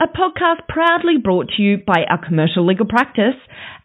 a podcast proudly brought to you by our commercial legal practice,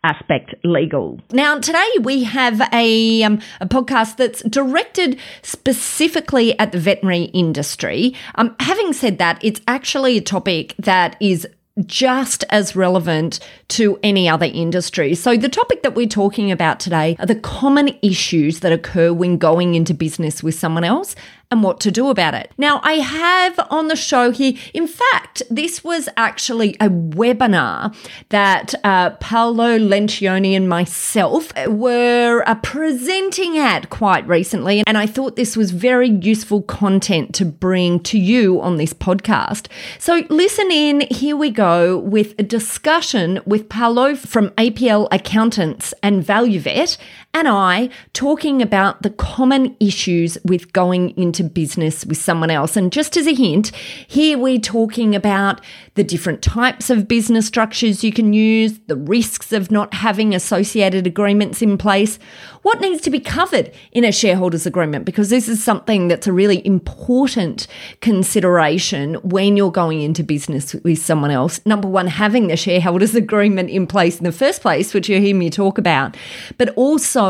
Aspect Legal. Now, today we have a, um, a podcast that's directed specifically at the veterinary industry. Um, having said that, it's actually a topic that is just as relevant to any other industry. So, the topic that we're talking about today are the common issues that occur when going into business with someone else and what to do about it. Now, I have on the show here, in fact, this was actually a webinar that uh, Paolo Lencioni and myself were uh, presenting at quite recently. And I thought this was very useful content to bring to you on this podcast. So, listen in. Here we go with a discussion with Paolo from APL Accountants and ValueVet and I talking about the common issues with going into business with someone else. And just as a hint, here we're talking about the different types of business structures you can use, the risks of not having associated agreements in place, what needs to be covered in a shareholders agreement, because this is something that's a really important consideration when you're going into business with someone else. Number one, having the shareholders agreement in place in the first place, which you hear me talk about, but also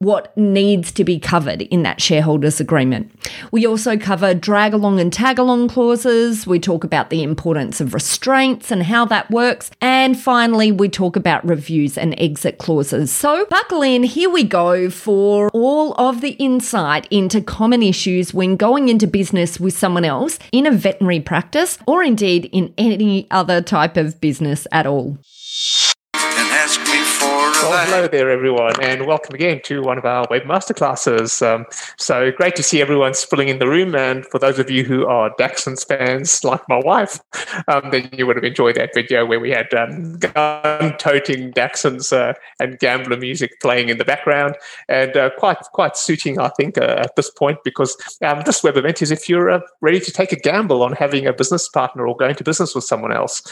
what needs to be covered in that shareholders agreement. We also cover drag along and tag along clauses. We talk about the importance of restraints and how that works. And finally, we talk about reviews and exit clauses. So buckle in, here we go for all of the insight into common issues when going into business with someone else in a veterinary practice or indeed in any other type of business at all. And ask me for a Well, hello there, everyone, and welcome again to one of our web masterclasses. Um, so great to see everyone spilling in the room. And for those of you who are dachshunds fans, like my wife, um, then you would have enjoyed that video where we had um, gun-toting dachshunds uh, and gambler music playing in the background, and uh, quite quite suiting, I think, uh, at this point because um, this web event is if you're uh, ready to take a gamble on having a business partner or going to business with someone else.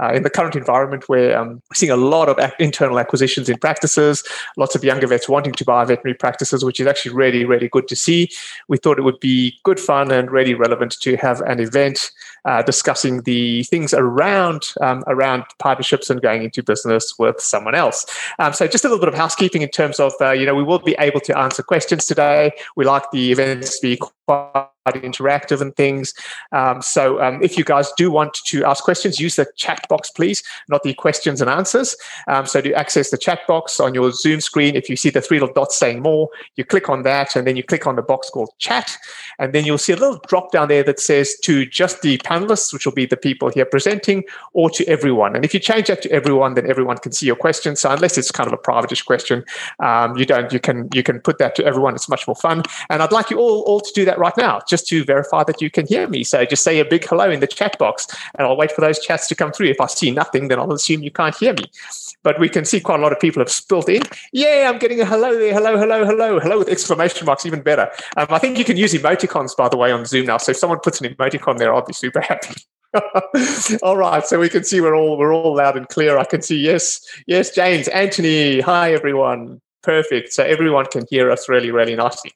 Uh, in the current environment where um, we're seeing a lot of ac- internal acquisitions in practices, lots of younger vets wanting to buy veterinary practices, which is actually really, really good to see. We thought it would be good fun and really relevant to have an event uh, discussing the things around um, around partnerships and going into business with someone else. Um, so, just a little bit of housekeeping in terms of uh, you know we will be able to answer questions today. We like the events to be quite interactive and things. Um, so um, if you guys do want to ask questions, use the chat box, please, not the questions and answers. Um, so to access the chat box on your Zoom screen, if you see the three little dots saying more, you click on that and then you click on the box called chat. And then you'll see a little drop down there that says to just the panelists, which will be the people here presenting, or to everyone. And if you change that to everyone, then everyone can see your question. So unless it's kind of a private question, um, you don't, you can, you can put that to everyone. It's much more fun. And I'd like you all, all to do that right now, just to verify that you can hear me. So just say a big hello in the chat box and I'll wait for those chats to come through. If I see nothing, then I'll assume you can't hear me. But we can see quite a lot of people have spilt in. Yeah, I'm getting a hello there. Hello, hello, hello, hello with exclamation marks, even better. Um, I think you can use emoticons, by the way, on Zoom now. So if someone puts an emoticon there, I'll be super happy. all right, so we can see we're all we're all loud and clear. I can see yes, yes, James, Anthony. Hi, everyone. Perfect. So everyone can hear us really, really nicely.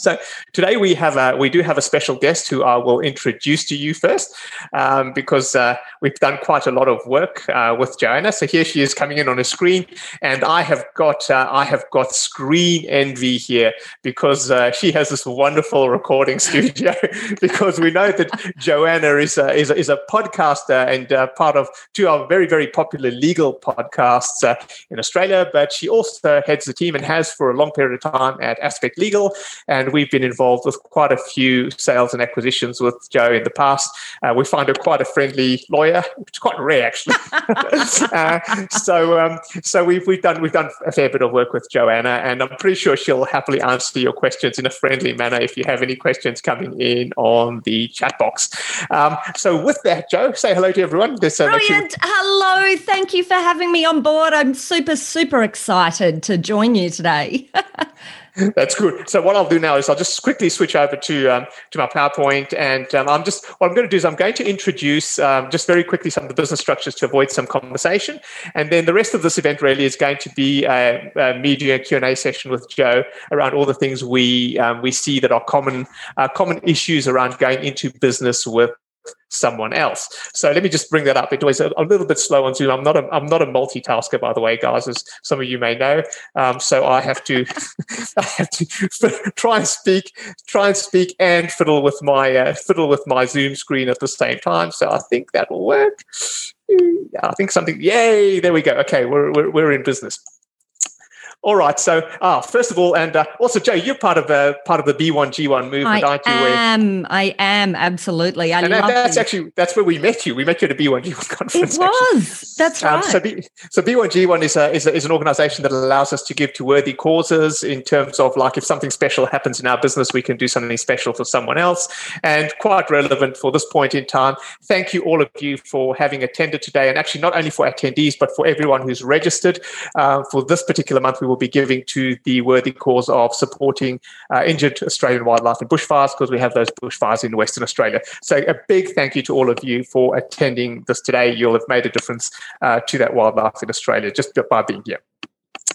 So today we have a, we do have a special guest who I will introduce to you first, um, because uh, we've done quite a lot of work uh, with Joanna. So here she is coming in on a screen, and I have got uh, I have got screen envy here because uh, she has this wonderful recording studio. because we know that Joanna is a, is a, is a podcaster and uh, part of two of very very popular legal podcasts uh, in Australia, but she also heads the team and has for a long period of time at Aspect Legal and and we've been involved with quite a few sales and acquisitions with Joe in the past. Uh, we find her quite a friendly lawyer, which is quite rare actually. uh, so um, so we've we've done we've done a fair bit of work with Joanna, and I'm pretty sure she'll happily answer your questions in a friendly manner if you have any questions coming in on the chat box. Um, so with that, Joe, say hello to everyone. Uh, Brilliant. Hello. Thank you for having me on board. I'm super super excited to join you today. That's good. So what I'll do now is I'll just quickly switch over to um, to my PowerPoint, and um, I'm just what I'm going to do is I'm going to introduce um, just very quickly some of the business structures to avoid some conversation, and then the rest of this event really is going to be a, a media Q and A session with Joe around all the things we um, we see that are common uh, common issues around going into business with someone else. So let me just bring that up. It was a, a, little bit slow on Zoom. I'm not a I'm not a multitasker, by the way, guys, as some of you may know. Um, so I have to I have to try and speak try and speak and fiddle with my uh, fiddle with my Zoom screen at the same time. So I think that will work. I think something. Yay! There we go. Okay, we're we're, we're in business. All right. So, ah, first of all, and uh, also, Jo, you're part of uh, part of the B1G1 movement, I aren't you? I am. I am absolutely. I and love that's it. actually that's where we met you. We met you at a B1G1 conference. It was. Actually. That's right. Um, so, B, so B1G1 is a, is, a, is an organisation that allows us to give to worthy causes in terms of like if something special happens in our business, we can do something special for someone else, and quite relevant for this point in time. Thank you all of you for having attended today, and actually not only for attendees but for everyone who's registered uh, for this particular month. We will be giving to the worthy cause of supporting uh, injured Australian wildlife and bushfires because we have those bushfires in Western Australia. So a big thank you to all of you for attending this today. You'll have made a difference uh, to that wildlife in Australia just by being here.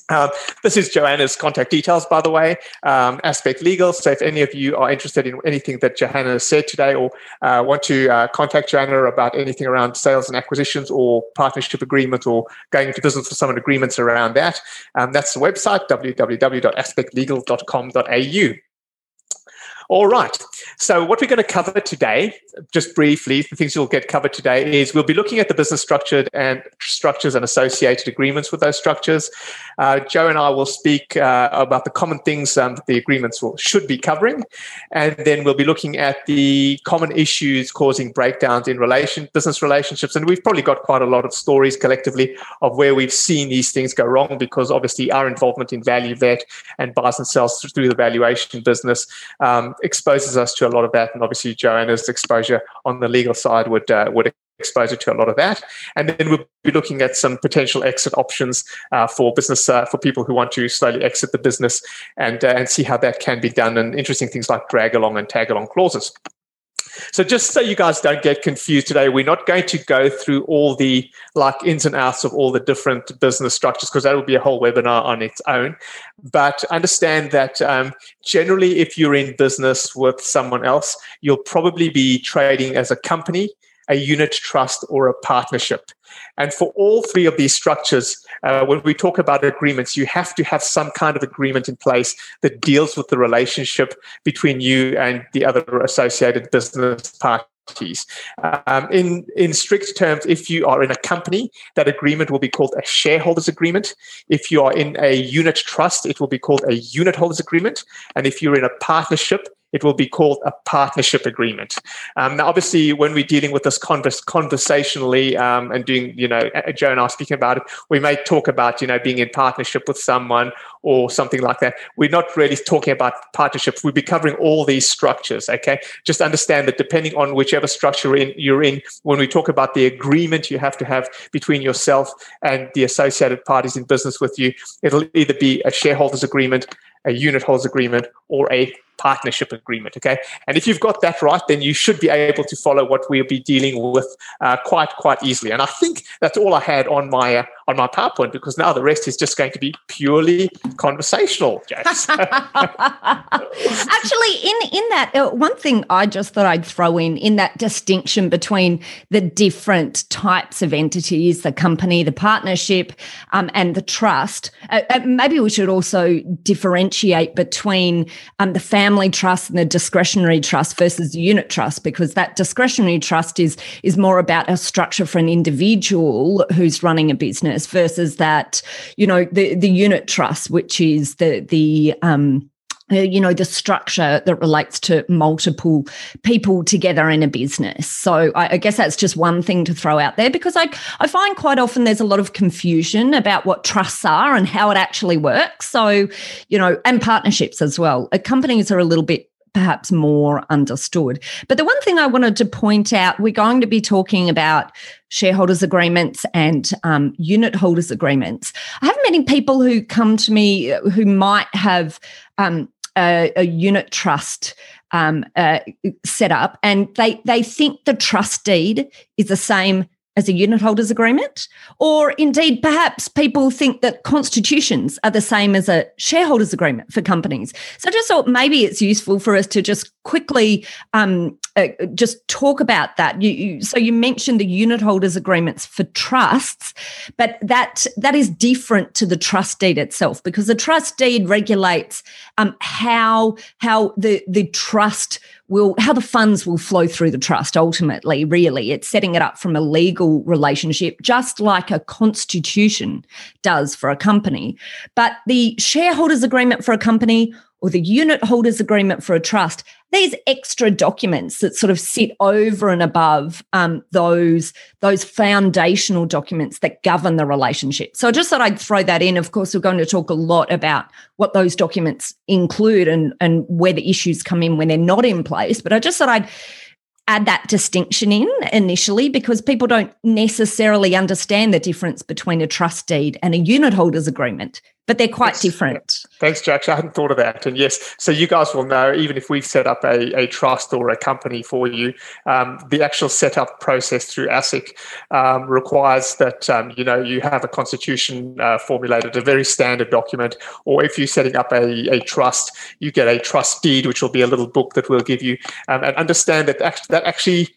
Um, this is Joanna's contact details, by the way, um, Aspect Legal. So if any of you are interested in anything that Joanna said today or uh, want to uh, contact Joanna about anything around sales and acquisitions or partnership agreement or going into business for someone agreements around that, um, that's the website, www.aspectlegal.com.au. All right. So, what we're going to cover today, just briefly, the things you'll get covered today is we'll be looking at the business structure and structures and associated agreements with those structures. Uh, Jo and I will speak uh, about the common things um, that the agreements will, should be covering, and then we'll be looking at the common issues causing breakdowns in relation business relationships. And we've probably got quite a lot of stories collectively of where we've seen these things go wrong because obviously our involvement in ValueVet and buys and sells through the valuation business. Um, exposes us to a lot of that, and obviously Joanna's exposure on the legal side would uh, would expose you to a lot of that. And then we'll be looking at some potential exit options uh, for business uh, for people who want to slowly exit the business and uh, and see how that can be done. And interesting things like drag along and tag along clauses. So just so you guys don't get confused today, we're not going to go through all the like ins and outs of all the different business structures because that will be a whole webinar on its own. But understand that um, generally, if you're in business with someone else, you'll probably be trading as a company, a unit trust, or a partnership. And for all three of these structures, uh, when we talk about agreements, you have to have some kind of agreement in place that deals with the relationship between you and the other associated business parties. Um, in in strict terms, if you are in a company, that agreement will be called a shareholders agreement. If you are in a unit trust, it will be called a unit holders agreement. And if you're in a partnership, it will be called a partnership agreement. Um, now, obviously, when we're dealing with this conversationally um, and doing, you know, Joe and I speaking about it, we may talk about, you know, being in partnership with someone or something like that. We're not really talking about partnerships. We'll be covering all these structures. Okay, just understand that depending on whichever structure in, you're in, when we talk about the agreement you have to have between yourself and the associated parties in business with you, it'll either be a shareholders agreement, a unit holders agreement, or a partnership agreement. Okay, and if you've got that right, then you should be able to follow what we'll be dealing with uh, quite quite easily. And I think that's all I had on my uh, on my PowerPoint because now the rest is just going to be purely conversational. James. Actually, in in that uh, one thing I just thought I'd throw in in that distinction between the different types of entities, the company, the partnership, um, and the trust. Uh, uh maybe we should also differentiate between um, the family family trust and the discretionary trust versus the unit trust because that discretionary trust is is more about a structure for an individual who's running a business versus that you know the the unit trust which is the the um you know the structure that relates to multiple people together in a business so I, I, guess that's just one thing to throw out there because I, I find quite often there's a lot of confusion about what trusts are and how it actually works so you know and partnerships as well uh, companies are a little bit perhaps more understood. But the one thing I wanted to point out, we're going to be talking about shareholders agreements and um, unit holders agreements. I have many people who come to me who might have um, a, a, unit trust um, uh, set up, and they they think the trust deed is the same as a unit holders agreement, or indeed perhaps people think that constitutions are the same as a shareholders agreement for companies. So I just thought maybe it's useful for us to just quickly um, uh, just talk about that. You, you, so you mentioned the unit holders agreements for trusts, but that that is different to the trust deed itself because the trust deed regulates um, how how the the trust will how the funds will flow through the trust ultimately really. It's setting it up from a legal relationship just like a constitution does for a company. But the shareholders agreement for a company or the unit holders agreement for a trust these extra documents that sort of sit over and above um, those those foundational documents that govern the relationship. So I just thought I'd throw that in. Of course, we're going to talk a lot about what those documents include and and where the issues come in when they're not in place. But I just thought I'd add that distinction in initially because people don't necessarily understand the difference between a trust deed and a unit holders agreement but they're quite different. Thanks, Jack. I hadn't thought of that. And yes, so you guys will know, even if we've set up a, a trust or a company for you, um, the actual setup process through ASIC um, requires that, um, you know, you have a constitution uh, formulated, a very standard document. Or if you're setting up a, a trust, you get a trust deed, which will be a little book that we'll give you. Um, and understand that that actually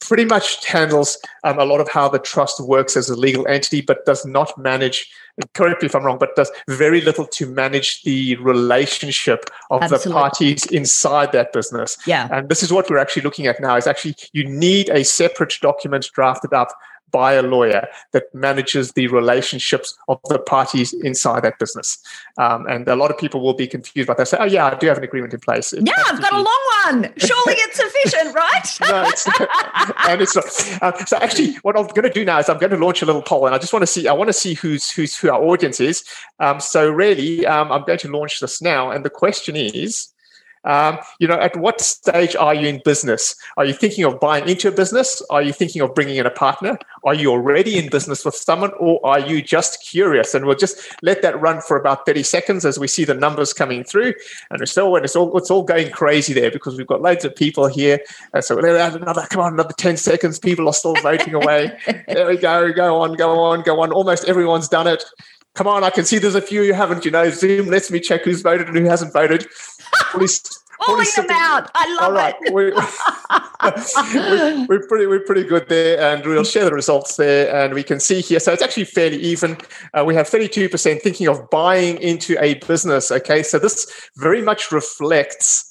pretty much handles um, a lot of how the trust works as a legal entity, but does not manage, correct me if I'm wrong, but does very little to manage the relationship of Absolutely. the parties inside that business. Yeah. And this is what we're actually looking at now is actually you need a separate document drafted up by a lawyer that manages the relationships of the parties inside that business. Um, and a lot of people will be confused by that. Say, oh, yeah, I do have an agreement in place. It yeah, I've got be. a long one. Surely it's sufficient, right? no, it's and it's not. Um, so actually, what I'm going to do now is I'm going to launch a little poll, and I just want to see. I want to see who's who's who our audience is. Um, so really, um, I'm going to launch this now, and the question is. Um, you know, at what stage are you in business? Are you thinking of buying into a business? Are you thinking of bringing in a partner? Are you already in business with someone, or are you just curious? And we'll just let that run for about 30 seconds as we see the numbers coming through. And it's all, it's all, it's all going crazy there because we've got loads of people here. And so we'll add another, come on, another 10 seconds. People are still voting away. there we go. Go on, go on, go on. Almost everyone's done it come on, I can see there's a few you haven't, you know, Zoom lets me check who's voted and who hasn't voted. Pulling them out. I love All right. it. we, we're, pretty, we're pretty good there, and we'll share the results there. And we can see here. So it's actually fairly even. Uh, we have 32% thinking of buying into a business. Okay, so this very much reflects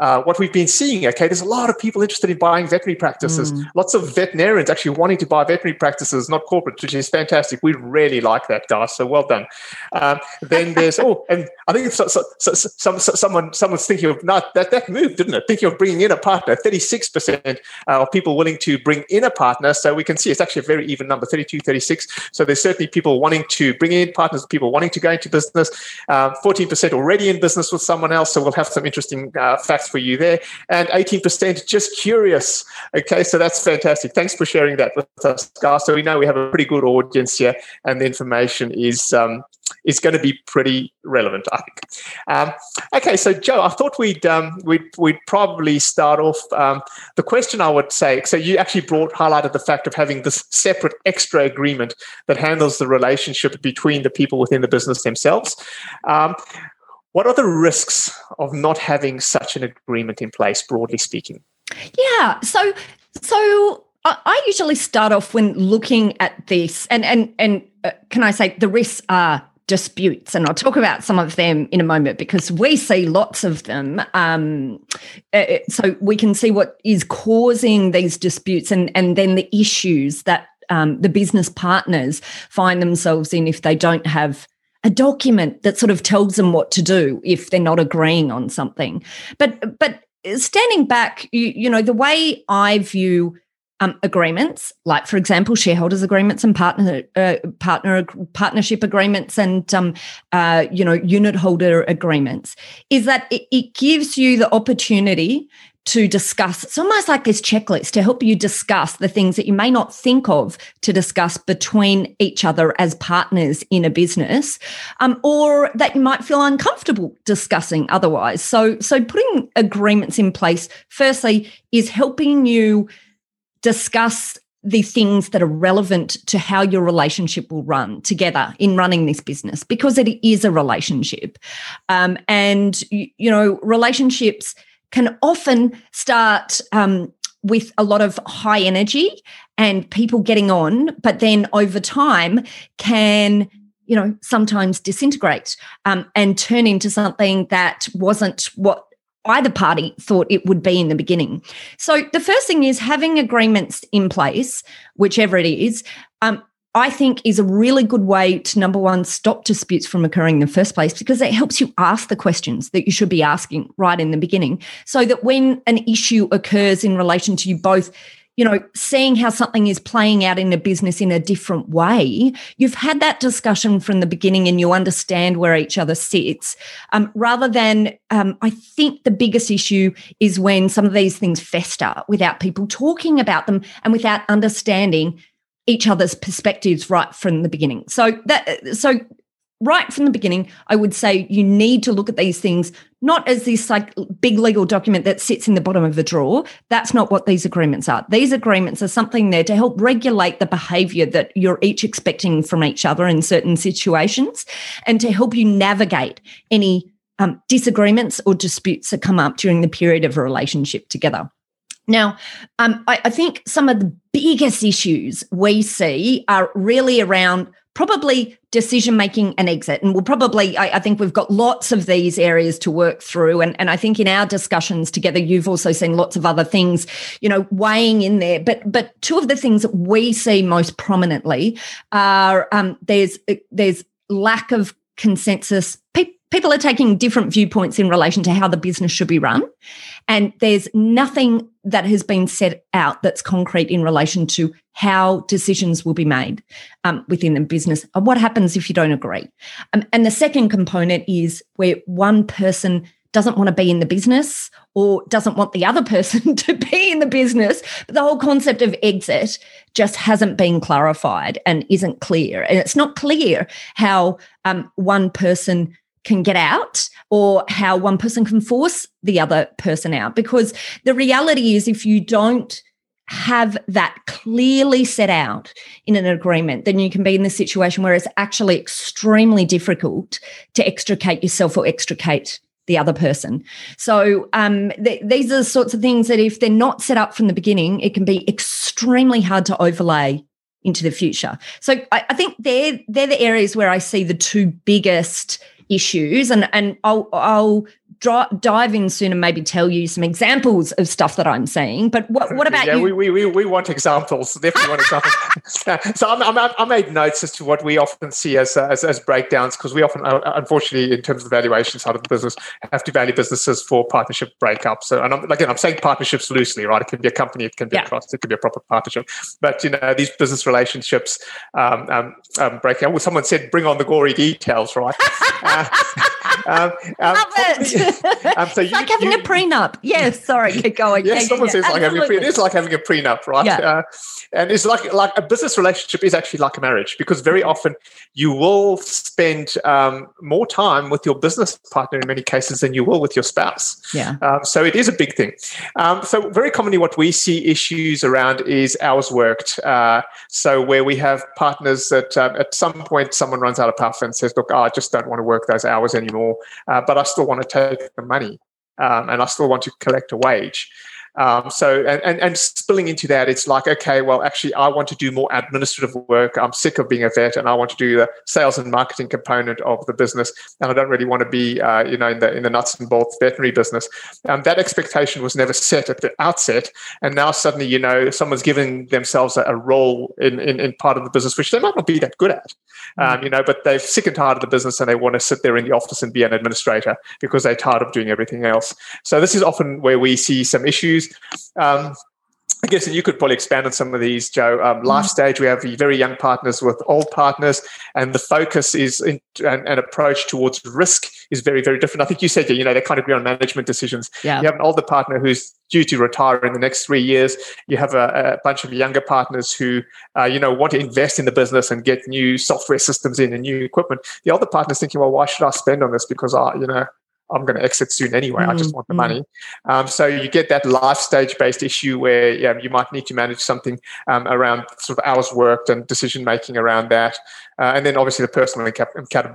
uh, what we've been seeing, okay, there's a lot of people interested in buying veterinary practices. Mm. Lots of veterinarians actually wanting to buy veterinary practices, not corporate, which is fantastic. We really like that, guys. So well done. Um, then there's oh, and I think so, so, so, some, someone someone's thinking of not that that moved, didn't it? Thinking of bringing in a partner. Thirty six percent uh, of people willing to bring in a partner. So we can see it's actually a very even number, 32, 36. So there's certainly people wanting to bring in partners, people wanting to go into business. Uh, fourteen uh, percent already in business with someone else. So we'll have some interesting uh, facts for you there. And 18% just curious. Okay, so that's fantastic. Thanks for sharing that with us, guys. So we know we have a pretty good audience here, and the information is um, is going to be pretty relevant, I think. Um, okay, so Joe, I thought we'd um, we'd, we'd probably start off. Um, the question I would say, so you actually brought highlighted the fact of having this separate extra agreement that handles the relationship between the people within the business themselves. What are the risks of not having such an agreement in place, broadly speaking? Yeah. So, so I usually start off when looking at this, and and and uh, can I say the risks are disputes, and I'll talk about some of them in a moment because we see lots of them. Um, uh, uh so we can see what is causing these disputes, and and then the issues that um, the business partners find themselves in if they don't have a document that sort of tells them what to do if they're not agreeing on something. But but standing back, you, you know, the way I view um, agreements, like for example, shareholders agreements and partner uh, partner partnership agreements and um, uh, you know unit holder agreements, is that it, it gives you the opportunity to discuss. It's almost like this checklist to help you discuss the things that you may not think of to discuss between each other as partners in a business, um, or that you might feel uncomfortable discussing otherwise. So, so putting agreements in place, firstly, is helping you discuss the things that are relevant to how your relationship will run together in running this business because it is a relationship um, and you know relationships can often start um, with a lot of high energy and people getting on, but then over time can you know sometimes disintegrate um, and turn into something that wasn't what either party thought it would be in the beginning. So the first thing is having agreements in place, whichever it is, um, I think is a really good way to number one, stop disputes from occurring in the first place because it helps you ask the questions that you should be asking right in the beginning. So that when an issue occurs in relation to you both, you know, seeing how something is playing out in a business in a different way, you've had that discussion from the beginning and you understand where each other sits. Um, rather than, um, I think the biggest issue is when some of these things fester without people talking about them and without understanding each other's perspectives right from the beginning. So that so right from the beginning, I would say you need to look at these things not as this like big legal document that sits in the bottom of the drawer. That's not what these agreements are. These agreements are something there to help regulate the behavior that you're each expecting from each other in certain situations and to help you navigate any um, disagreements or disputes that come up during the period of a relationship together. Now, um, I, I think some of the biggest issues we see are really around probably decision making and exit. And we'll probably, I, I, think we've got lots of these areas to work through. And, and I think in our discussions together, you've also seen lots of other things, you know, weighing in there. But but two of the things that we see most prominently are um, there's there's lack of consensus. People people are taking different viewpoints in relation to how the business should be run. And there's nothing that has been set out that's concrete in relation to how decisions will be made um, within the business. And what happens if you don't agree? Um, and the second component is where one person doesn't want to be in the business or doesn't want the other person to be in the business. But the whole concept of exit just hasn't been clarified and isn't clear. And it's not clear how um, one person can get out or how one person can force the other person out. Because the reality is, if you don't have that clearly set out in an agreement, then you can be in the situation where it's actually extremely difficult to extricate yourself or extricate the other person. So um, th- these are the sorts of things that if they're not set up from the beginning, it can be extremely hard to overlay into the future. So I, I think they're they're the areas where I see the two biggest issues. And and I'll I'll dive in soon and maybe tell you some examples of stuff that I'm seeing. But what, what about yeah, you? We, we, we want examples. Definitely want examples. so I'm, I'm, i made notes as to what we often see as, as, as breakdowns because we often, uh, unfortunately, in terms of the valuation side of the business, have to value businesses for partnership breakups. So, and I'm, again, I'm saying partnerships loosely, right? It can be a company, it can be yeah. a trust, it can be a proper partnership. But, you know, these business relationships um, um, um, break out. Well, someone said, bring on the gory details, right? uh, um, um, Love it. Um, so it's you, like having you, a prenup. Yes, sorry, keep going. Yes, yeah, someone yeah, says yeah. like having a prenup. It is like having a prenup, right? Yeah. Uh, and it's like like a business relationship is actually like a marriage because very often you will spend um, more time with your business partner in many cases than you will with your spouse. Yeah. Um, so it is a big thing. Um, so very commonly, what we see issues around is hours worked. Uh, so where we have partners that um, at some point someone runs out of puff and says, "Look, oh, I just don't want to work those hours anymore, uh, but I still want to take the money um, and I still want to collect a wage." Um, so, and, and, and spilling into that, it's like, okay, well, actually, I want to do more administrative work. I'm sick of being a vet and I want to do the sales and marketing component of the business. And I don't really want to be, uh, you know, in the, in the nuts and bolts veterinary business. Um, that expectation was never set at the outset. And now suddenly, you know, someone's giving themselves a, a role in, in, in, part of the business, which they might not be that good at, um, mm. you know, but they're sick and tired of the business and they want to sit there in the office and be an administrator because they're tired of doing everything else. So this is often where we see some issues. Um, I guess you could probably expand on some of these, Joe. Um, life mm. stage, we have very young partners with old partners, and the focus is in, and, and, approach towards risk is very, very different. I think you said, you know, they can't agree on management decisions. Yeah. You have an older partner who's due to retire in the next three years. You have a, a bunch of younger partners who, uh, you know, want to invest in the business and get new software systems in and new equipment. The older partner's thinking, well, why should I spend on this? Because I, you know, I'm going to exit soon anyway. Mm-hmm. I just want the mm-hmm. money. Um, so you get that life stage based issue where yeah, you might need to manage something um, around sort of hours worked and decision making around that. Uh, and then obviously the personal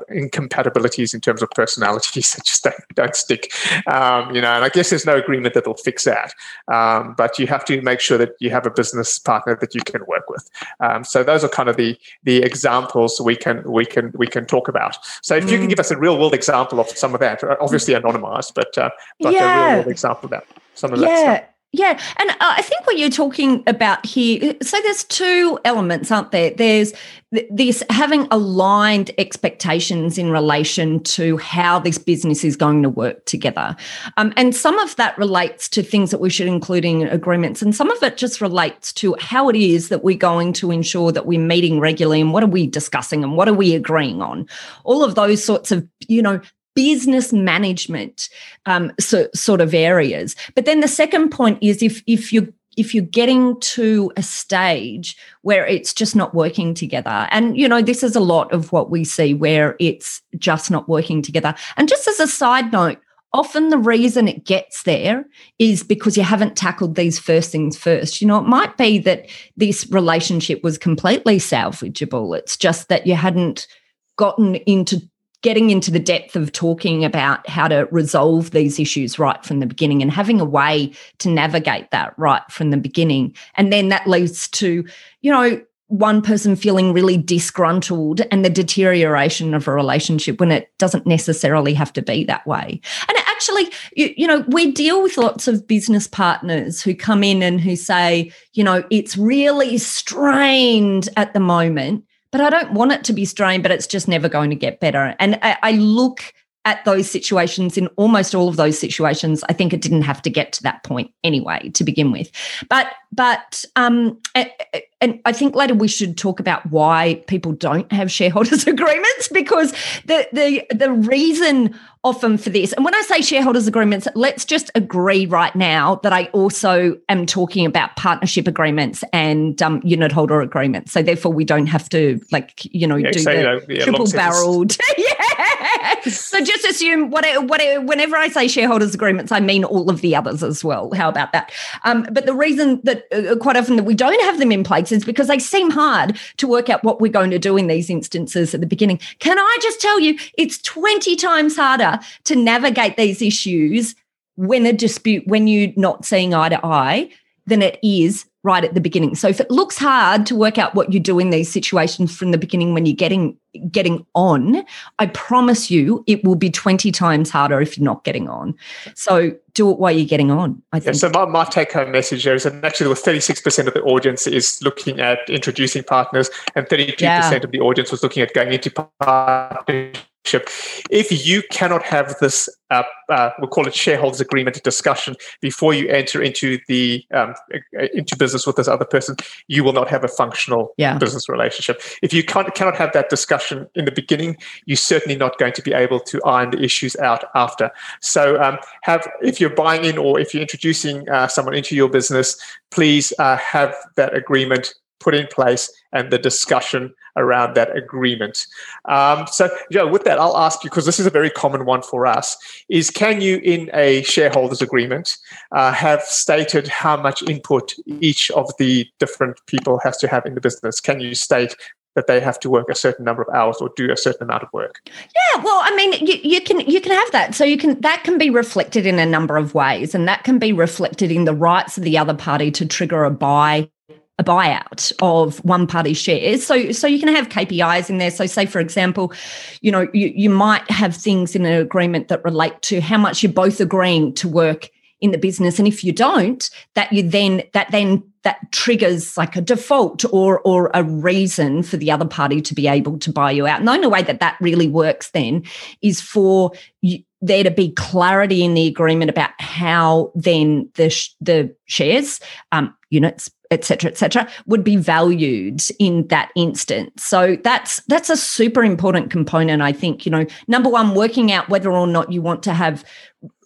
incompatibilities in terms of personalities that just don't, don't stick. Um, you know, and I guess there's no agreement that will fix that. Um, but you have to make sure that you have a business partner that you can work with. Um, so those are kind of the the examples we can we can we can talk about. So if mm. you can mm. give us a real world example of some of that, uh, obviously anonymized, but uh, but yeah. a real world example of that. Some of yeah. that stuff. Yeah, and uh, I think what you're talking about here. So there's two elements, aren't there? There's this having aligned expectations in relation to how this business is going to work together, um, and some of that relates to things that we should include in agreements, and some of it just relates to how it is that we're going to ensure that we're meeting regularly, and what are we discussing, and what are we agreeing on. All of those sorts of you know business management um, so, sort of areas. But then the second point is if if you if you're getting to a stage where it's just not working together and you know this is a lot of what we see where it's just not working together and just as a side note often the reason it gets there is because you haven't tackled these first things first. You know, it might be that this relationship was completely salvageable. It's just that you hadn't gotten into getting into the depth of talking about how to resolve these issues right from the beginning and having a way to navigate that right from the beginning. And then that leads to, you know, one person feeling really disgruntled and the deterioration of a relationship when it doesn't necessarily have to be that way. And actually, you, you, know, we deal with lots of business partners who come in and who say, you know, it's really strained at the moment but I don't want it to be strained, but it's just never going to get better. And I, I look at those situations in almost all of those situations i think it didn't have to get to that point anyway to begin with but but um and i think later we should talk about why people don't have shareholders agreements because the the the reason often for this. And when I say shareholders agreements, let's just agree right now that I also am talking about partnership agreements and um, unit holder agreements. So therefore, we don't have to like you know yeah, do the yeah, triple barreled. yeah. So just assume whatever, whatever, whenever I say shareholders agreements, I mean all of the others as well. How about that? Um, but the reason that uh, quite often that we don't have them in place is because they seem hard to work out what we're going to do in these instances at the beginning. Can I just tell you, it's twenty times harder to navigate these issues when a dispute, when you're not seeing eye to eye, than it is right at the beginning. So if it looks hard to work out what you do in these situations from the beginning when you're getting getting on, I promise you it will be 20 times harder if you're not getting on. So do it while you're getting on. I think. Yeah, so my, my take home message there is that actually with 36% of the audience is looking at introducing partners and 32% yeah. of the audience was looking at going into partnership if you cannot have this, uh, uh, we'll call it shareholders agreement discussion before you enter into the um, into business with this other person, you will not have a functional yeah. business relationship. If you can't, cannot have that discussion in the beginning, you're certainly not going to be able to iron the issues out after. So, um, have if you're buying in or if you're introducing uh, someone into your business, please uh, have that agreement put in place and the discussion around that agreement. Um, so, Joe, with that, I'll ask you because this is a very common one for us: is can you, in a shareholders agreement, uh, have stated how much input each of the different people has to have in the business? Can you state that they have to work a certain number of hours or do a certain amount of work. Yeah, well, I mean, you, you can you can have that. So you can that can be reflected in a number of ways, and that can be reflected in the rights of the other party to trigger a buy a buyout of one party shares. So so you can have KPIs in there. So say for example, you know, you, you might have things in an agreement that relate to how much you're both agreeing to work in the business. And if you don't, that you then that then that triggers like a default or or a reason for the other party to be able to buy you out. And the only way that that really works then is for you, there to be clarity in the agreement about how then the sh- the shares, um, units, etc., etc., would be valued in that instance. So that's that's a super important component. I think you know, number one, working out whether or not you want to have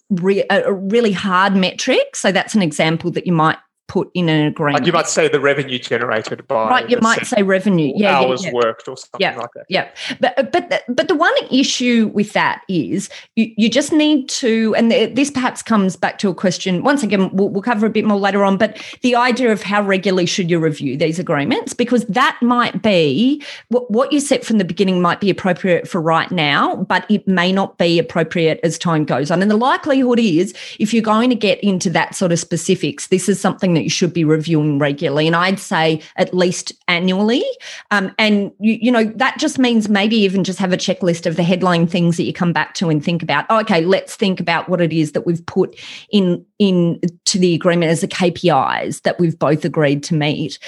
re- a really hard metric. So that's an example that you might put in an agreement. Like you might say the revenue generated by right. You might say revenue, yeah, hours yeah, yeah. worked or something yeah, like that. Yeah, but but the, but the one issue with that is you, you just need to, and this perhaps comes back to a question. Once again, we'll, we'll cover a bit more later on. But the idea of how regularly should you review these agreements because that might be what, what you set from the beginning might be appropriate for right now, but it may not be appropriate as time goes on. And the likelihood is, if you're going to get into that sort of specifics, this is something that you should be reviewing regularly. And I'd say at least annually. Um, and, you, you know, that just means maybe even just have a checklist of the headline things that you come back to and think about, oh, okay, let's think about what it is that we've put in, in to the agreement as the KPIs that we've both agreed to meet.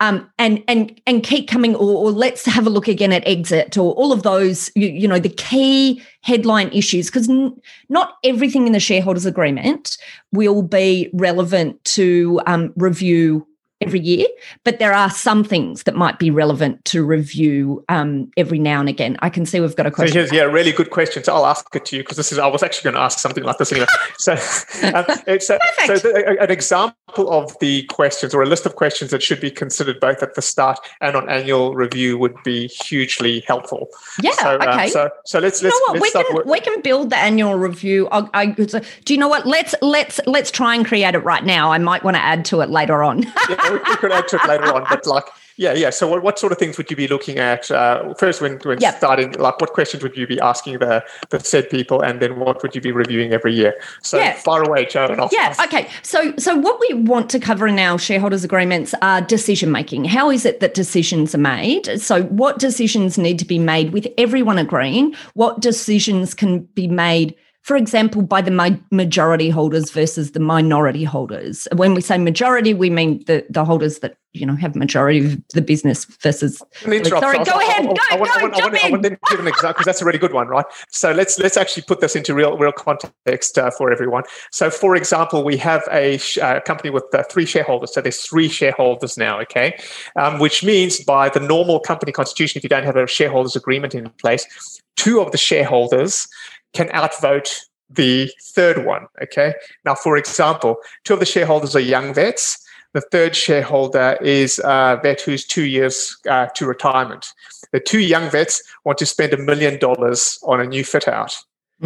Um, and and and keep coming or, or, let's have a look again at exit or all of those you, you know the key headline issues because n- not everything in the shareholders agreement will be relevant to um, review every year, but there are some things that might be relevant to review um, every now and again. I can see we've got a question. So here's, yeah, really good question. So I'll ask it to you because this is I was actually going to ask something like this anyway. so, um, it's a, so the, an example of the questions or a list of questions that should be considered both at the start and on annual review would be hugely helpful. Yeah. So, okay. Um, so so let's you let's, know what? let's we can work- we can build the annual review. I, I, do you know what? Let's let's let's try and create it right now. I might want to add to it later on. yeah, we, could add to it later on, but like yeah, yeah. So, what, what sort of things would you be looking at uh, first when when Yep. starting? Like, what questions would you be asking the the said people, and then what would you be reviewing every year? So, Yeah. far away, Joe, and I'll Yeah. Okay. So, so what we want to cover in our shareholders agreements are decision making. How is it that decisions are made? So, what decisions need to be made with everyone agreeing? What decisions can be made? For example, by the ma- majority holders versus the minority holders. When we say majority, we mean the, the holders that you know have majority of the business versus. Let me interrupt. Sorry, go ahead. Go, I want- I go, want- I jump want- I want to give an example because that's a really good one, right? So let's let's actually put this into real real context uh, for everyone. So, for example, we have a sh- uh, company with uh, three shareholders. So there's three shareholders now, okay? Um, which means by the normal company constitution, if you don't have a shareholders agreement in place, two of the shareholders can outvote the third one. Okay. Now, for example, two of the shareholders are young vets. The third shareholder is a vet who's two years uh, to retirement. The two young vets want to spend a million dollars on a new fit out.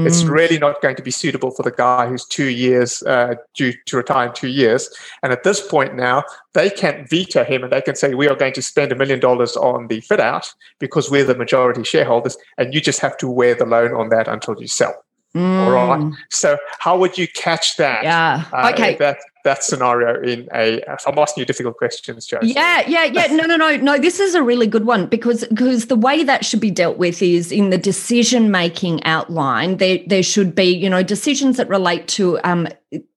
It's Mm. really not going to be suitable for the guy who's two years uh, due to retire in two years. And at this point now, they can't veto him and they can say, We are going to spend a million dollars on the fit out because we're the majority shareholders, and you just have to wear the loan on that until you sell. All right. Mm. So, how would you catch that? Yeah. uh, okay. That that scenario in a. I'm asking you difficult questions, Joe. Yeah, yeah, yeah. No, no, no, no. This is a really good one because because the way that should be dealt with is in the decision making outline. There there should be you know decisions that relate to um,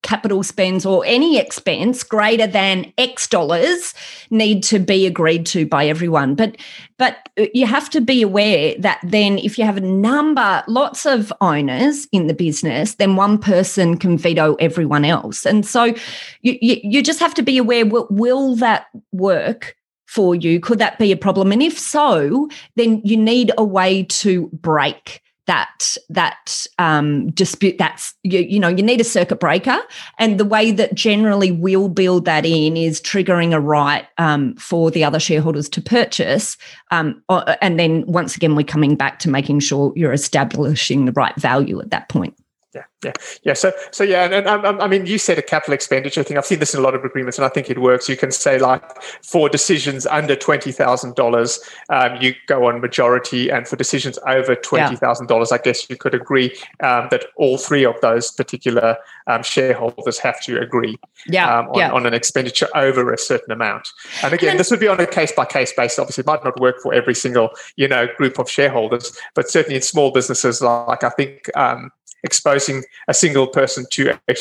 capital spends or any expense greater than X dollars need to be agreed to by everyone. But but you have to be aware that then if you have a number, lots of owners in the business, then one person can veto everyone else, and so you, you, you just have to be aware will, will that work for you? Could that be a problem? And if so then you need a way to break that that um, dispute that's you, you know you need a circuit breaker. And the way that generally we'll build that in is triggering a right um, for the other shareholders to purchase um, and then once again we're coming back to making sure you're establishing the right value at that point yeah, yeah, yeah. So, so yeah, and, and um, I mean, you said a capital expenditure thing. I've seen this in a lot of agreements, and I think it works. You can say like for decisions under twenty thousand um, dollars, you go on majority, and for decisions over twenty thousand yeah. dollars, I guess you could agree um, that all three of those particular um, shareholders have to agree yeah, um, on, yeah. on, an expenditure over a certain amount. And again, this would be on a case by case basis. Obviously, it might not work for every single you know group of shareholders, but certainly in small businesses, like I think um, exposing a single person to a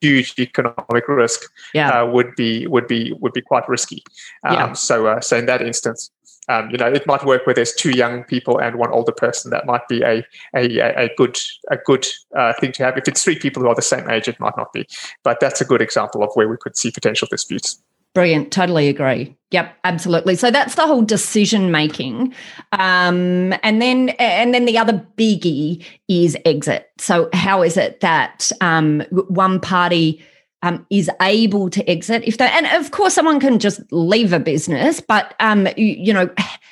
huge economic risk yeah. uh, would be would be would be quite risky. Um, yeah. So uh, so in that instance, um, you know, it might work where there's two young people and one older person. That might be a a, a good a good uh, thing to have. If it's three people who are the same age, it might not be. But that's a good example of where we could see potential disputes. Brilliant. Totally agree. Yep, absolutely. So that's the whole decision making, um, and then and then the other biggie is exit. So how is it that um, one party um, is able to exit if they and of course someone can just leave a business but um, you, you, know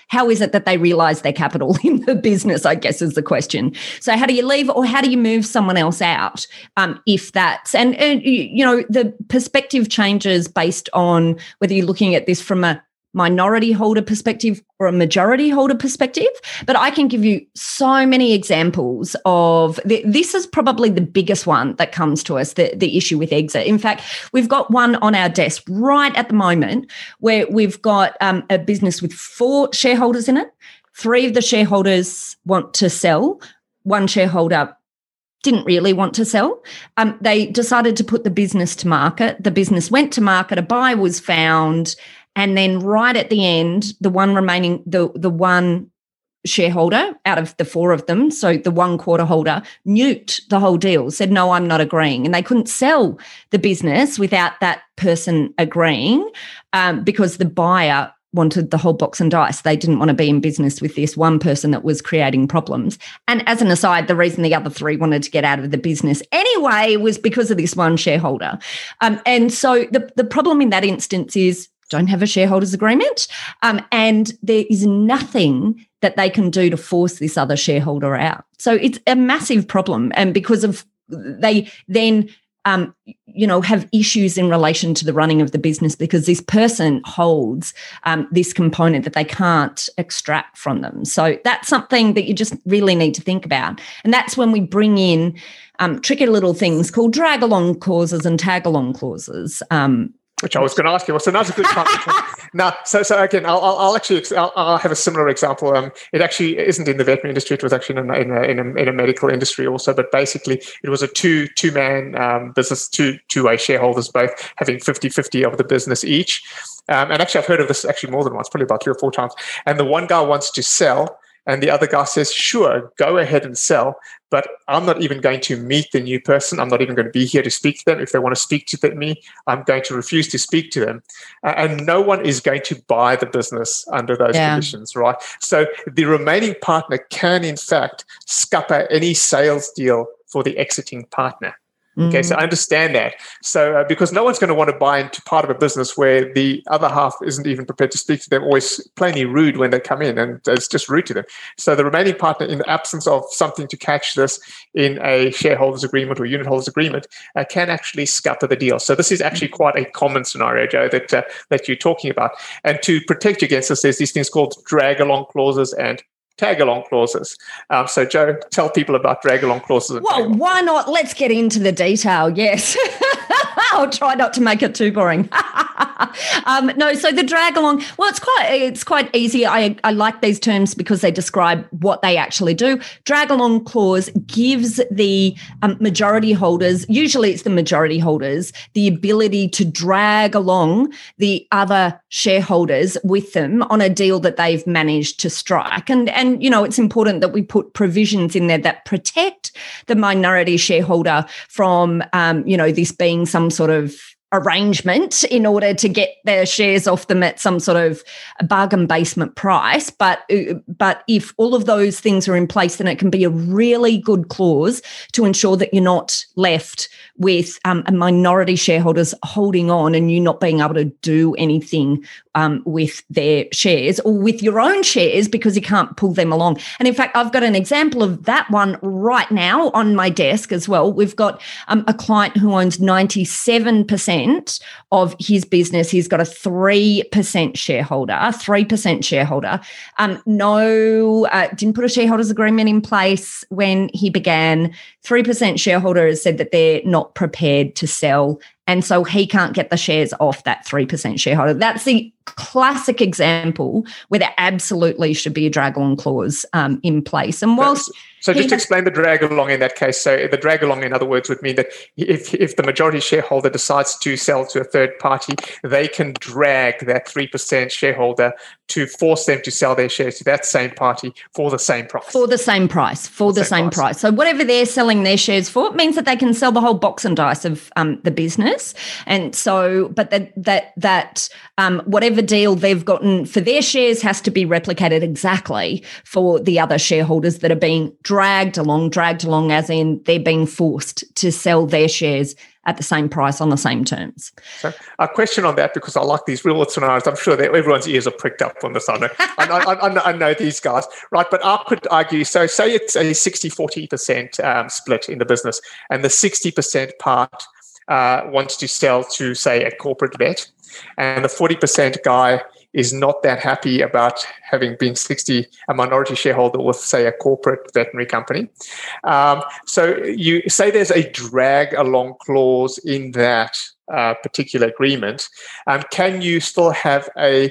how is it that they realize their capital in the business i guess is the question. So how do you leave or how do you move someone else out um, if that's and, and you know the perspective changes based on whether you're looking at this from a minority holder perspective or a majority holder perspective. But I can give you so many examples of this is probably the biggest one that comes to us the, the issue with exit. In fact, we've got one on our desk right at the moment where we've got um, a business with four shareholders in it. Three of the shareholders want to sell, one shareholder didn't really want to sell. Um, they decided to put the business to market. The business went to market, a buy was found, and then right at the end, the one remaining, the the one shareholder out of the four of them, so the one quarter holder, nuked the whole deal, said, No, I'm not agreeing. And they couldn't sell the business without that person agreeing um, because the buyer wanted the whole box and dice. They didn't want to be in business with this one person that was creating problems. And as an aside, the reason the other three wanted to get out of the business anyway was because of this one shareholder. Um, and so the, the problem in that instance is don't have a shareholders agreement. Um, and there is nothing that they can do to force this other shareholder out. So it's a massive problem. And because of they then um, you know, have issues in relation to the running of the business because this person holds um, this component that they can't extract from them. So that's something that you just really need to think about. And that's when we bring in um, tricky little things called drag along clauses and tag along clauses. Um, which I was going to ask you. So now's a good time. now, so so again, I'll, I'll actually I'll, I'll, have a similar example. Um, it actually isn't in the veterinary industry. It was actually in a, in a, in a, in a medical industry also. But basically, it was a two two man um, business, two two way shareholders both having 50-50 of the business each. Um, and actually, I've heard of this actually more than once, probably about three or four times. And the one guy wants to sell and the other guy says, sure, go ahead and sell, but I'm not even going to meet the new person. I'm not even going to be here to speak to them. If they want to speak to me, I'm going to refuse to speak to them. And no one is going to buy the business under those yeah. conditions, right? So the remaining partner can, in fact, scupper any sales deal for the exiting partner. Okay, so I mm. understand that. So uh, because no one's going to want to buy into part of a business where the other half isn't even prepared to speak to them, always plainly rude when they come in, and it's just rude to them. So the remaining partner, in the absence of something to catch this in a shareholders agreement or unit holders agreement, uh, can actually scupper the deal. So this is actually quite a common scenario, Joe, that uh, that you're talking about. And to protect you against this, there's these things called drag along clauses and tag along clauses. Um, so, Joe, tell people about drag along clauses. Well, why not? Let's get into the detail. Yes. I'll try not to make it too boring. um, no, so the drag along. Well, it's quite it's quite easy. I I like these terms because they describe what they actually do. Drag along clause gives the um, majority holders, usually it's the majority holders, the ability to drag along the other shareholders with them on a deal that they've managed to strike. And and you know it's important that we put provisions in there that protect the minority shareholder from um, you know this being some sort of arrangement in order to get their shares off them at some sort of bargain basement price. But uh, but if all of those things are in place then it can be a really good clause to ensure that you're not left with um, a minority shareholders holding on and you not being able to do anything um, with their shares or with your own shares because you can't pull them along. And in fact, I've got an example of that one right now on my desk as well. We've got um, a client who owns 97% of his business. He's got a 3% shareholder, 3% shareholder. Um, no, uh, didn't put a shareholders agreement in place when he began. 3% shareholder has said that they're not prepared to sell and so he can't get the shares off that 3% shareholder. That's the classic example where there absolutely should be a drag along clause um, in place. And whilst so just explain the drag along in that case. So the drag along, in other words, would mean that if, if the majority shareholder decides to sell to a third party, they can drag that 3% shareholder to force them to sell their shares to that same party for the same price. For the same price. For the, the same, same price. price. So whatever they're selling their shares for, it means that they can sell the whole box and dice of um, the business. And so, but that that that um, whatever deal they've gotten for their shares has to be replicated exactly for the other shareholders that are being dragged along, dragged along as in they're being forced to sell their shares at the same price on the same terms. So, a question on that because I like these real world scenarios. I'm sure that everyone's ears are pricked up on this. I know, I, I, I, know these guys, right? But I could argue so, say it's a 60 40% um, split in the business, and the 60% part uh, wants to sell to, say, a corporate vet, and the 40% guy is not that happy about having been 60 a minority shareholder with say a corporate veterinary company. Um, so you say there's a drag along clause in that uh, particular agreement. Um, can you still have a,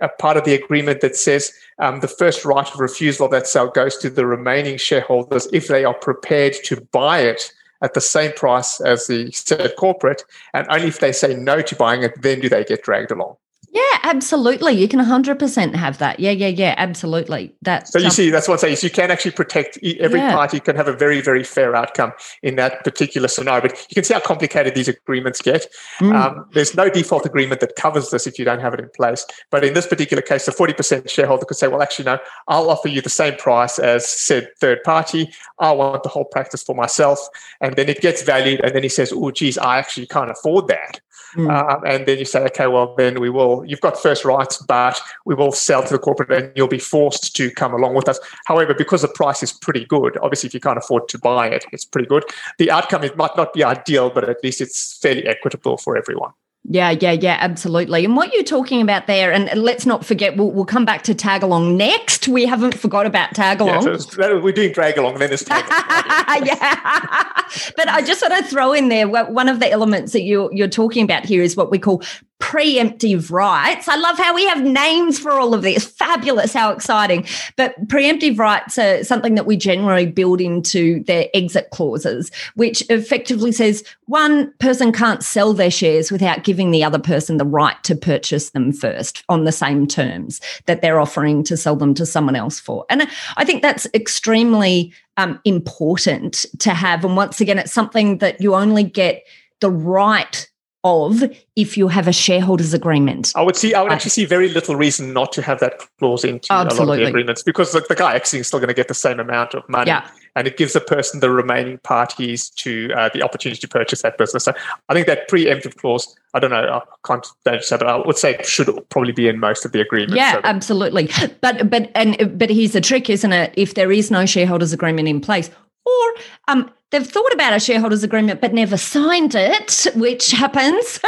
a part of the agreement that says um, the first right of refusal of that sale goes to the remaining shareholders if they are prepared to buy it at the same price as the said corporate, and only if they say no to buying it, then do they get dragged along. Yeah, absolutely. You can 100% have that. Yeah, yeah, yeah, absolutely. That. So you see, that's what I'm saying. So you can actually protect every yeah. party can have a very, very fair outcome in that particular scenario. But you can see how complicated these agreements get. Mm. Um, there's no default agreement that covers this if you don't have it in place. But in this particular case, the 40% shareholder could say, well, actually, no, I'll offer you the same price as said third party. I want the whole practice for myself. And then it gets valued. And then he says, oh, geez, I actually can't afford that. Mm. Um, and then you say, okay, well, then we will, you've got first rights, but we will sell to the corporate and you'll be forced to come along with us. However, because the price is pretty good, obviously, if you can't afford to buy it, it's pretty good. The outcome it might not be ideal, but at least it's fairly equitable for everyone. Yeah, yeah, yeah, absolutely. And what you're talking about there, and let's not forget, we'll, we'll come back to tag along next. We haven't forgot about tag along. Yeah, so uh, we're doing drag along, then there's tag yeah. but I just want to throw in there one of the elements that you're, you're talking about here is what we call preemptive rights. I love how we have names for all of this. Fabulous, how exciting. But preemptive rights are something that we generally build into their exit clauses, which effectively says one person can't sell their shares without giving the other person the right to purchase them first on the same terms that they're offering to sell them to someone else for. And I think that's extremely um, important to have. And once again, it's something that you only get the right of if you have a shareholders agreement. I would see. I would actually see very little reason not to have that clause into Absolutely. a lot of the agreements because the, the guy actually is still going to get the same amount of money, yeah. and it gives the person the remaining parties to uh, the opportunity to purchase that business. So I think that preemptive clause. I don't know. I can't say, but I would say it should probably be in most of the agreements. Yeah, so absolutely. But but and but here's the trick, isn't it? If there is no shareholders agreement in place, or um, they've thought about a shareholders agreement but never signed it, which happens.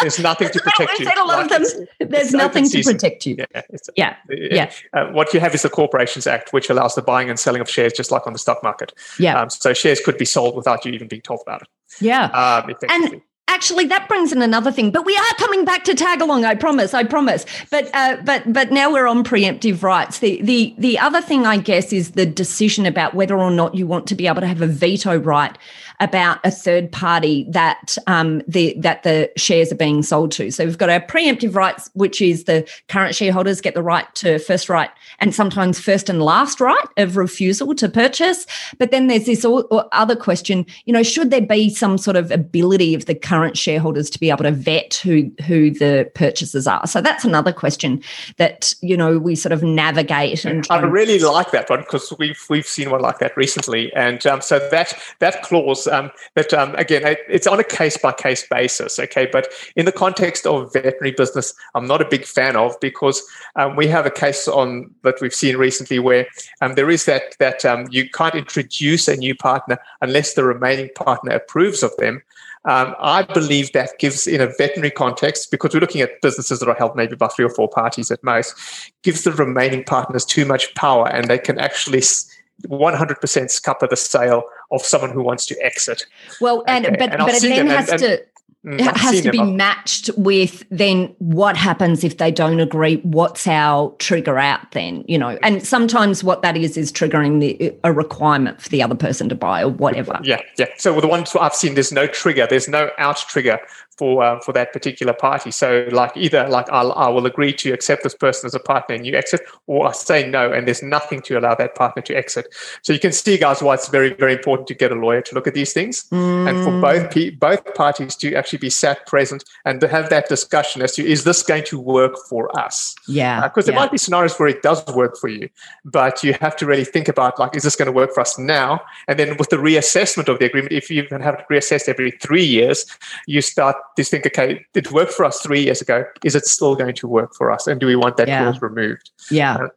There's nothing to protect you. A lot of them, there's nothing to protect you. Yeah, yeah. yeah. Uh, what you have is the Corporations Act, which allows the buying and selling of shares just like on the stock market. Yeah. Um, so shares could be sold without you even being told about it. Yeah. Um, and actually that brings in another thing but we are coming back to tag along i promise i promise. But uh, but but now we're on preemptive rights. The the the other thing i guess is the decision about whether or not you want to be able to have a veto right about a third party that um, the that the shares are being sold to. So we've got our preemptive rights, which is the current shareholders get the right to first right and sometimes first and last right of refusal to purchase. But then there's this other question, you know, should there be some sort of ability of the current shareholders to be able to vet who who the purchasers are. So that's another question that you know we sort of navigate. And I really like that one because we've we've seen one like that recently, and um, so that that clause um, that um, again it's on a case by case basis, okay. But in the context of veterinary business, I'm not a big fan of because um, we have a case on that we've seen recently where um, there is that that um, you can't introduce a new partner unless the remaining partner approves of them. Um, I believe that gives, in a veterinary context, because we're looking at businesses that are held maybe by three or four parties at most, gives the remaining partners too much power and they can actually 100% scupper the sale of someone who wants to exit. Well, and okay. but, and but it then has and, to Mm, it has to be matched with then what happens if they don't agree? What's our trigger out then you know? And sometimes what that is is triggering the a requirement for the other person to buy or whatever. Yeah yeah. So with the ones i've seen there's no trigger. There's no out trigger for uh, for that particular party. So like either like I'll, I will agree to accept this person as a partner and you exit, or I say no and there's nothing to allow that partner to exit. So you can see, guys, why it's very very important to get a lawyer to look at these things mm. and for both pe- both parties to actually be sat present and to have that discussion as to is this going to work for us? Yeah, because uh, there yeah. might be scenarios where it does work for you, but you have to really think about like is this going to work for us now? And then with the reassessment of the agreement, if you even have it reassessed every three years, you start just think, okay, it worked for us three years ago. Is it still going to work for us? And do we want that yeah. clause removed? Yeah. Uh,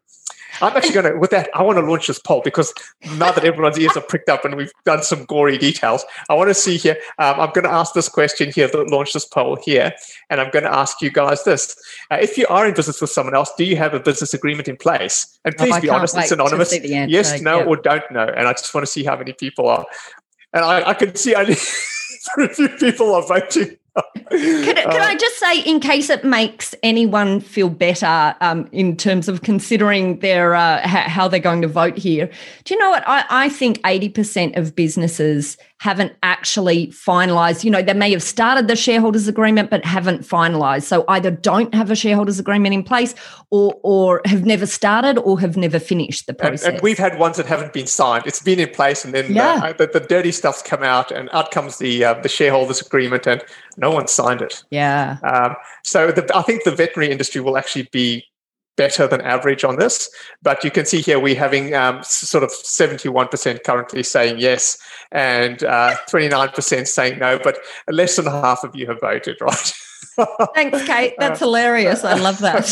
I'm actually going to, with that, I want to launch this poll because now that everyone's ears are pricked up and we've done some gory details, I want to see here. Um, I'm going to ask this question here, launch this poll here, and I'm going to ask you guys this. Uh, if you are in business with someone else, do you have a business agreement in place? And oh, please oh, be honest, it's anonymous. Yes, no, or don't know. And I just want to see how many people are. And I, I can see only very few people are voting can, can I just say, in case it makes anyone feel better um, in terms of considering their uh, how they're going to vote here? Do you know what? I, I think eighty percent of businesses haven't actually finalized. You know, they may have started the shareholders agreement but haven't finalized. So either don't have a shareholders agreement in place or or have never started or have never finished the process. And, and we've had ones that haven't been signed. It's been in place and then yeah. the, the, the, dirty stuff's come out and out comes the uh, the shareholders agreement and no one signed it. Yeah. Um, so the, I think the veterinary industry will actually be better than average on this. But you can see here we're having um, sort of 71% currently saying yes and uh, 29% saying no, but less than half of you have voted, right? Thanks, Kate. That's hilarious. I love that.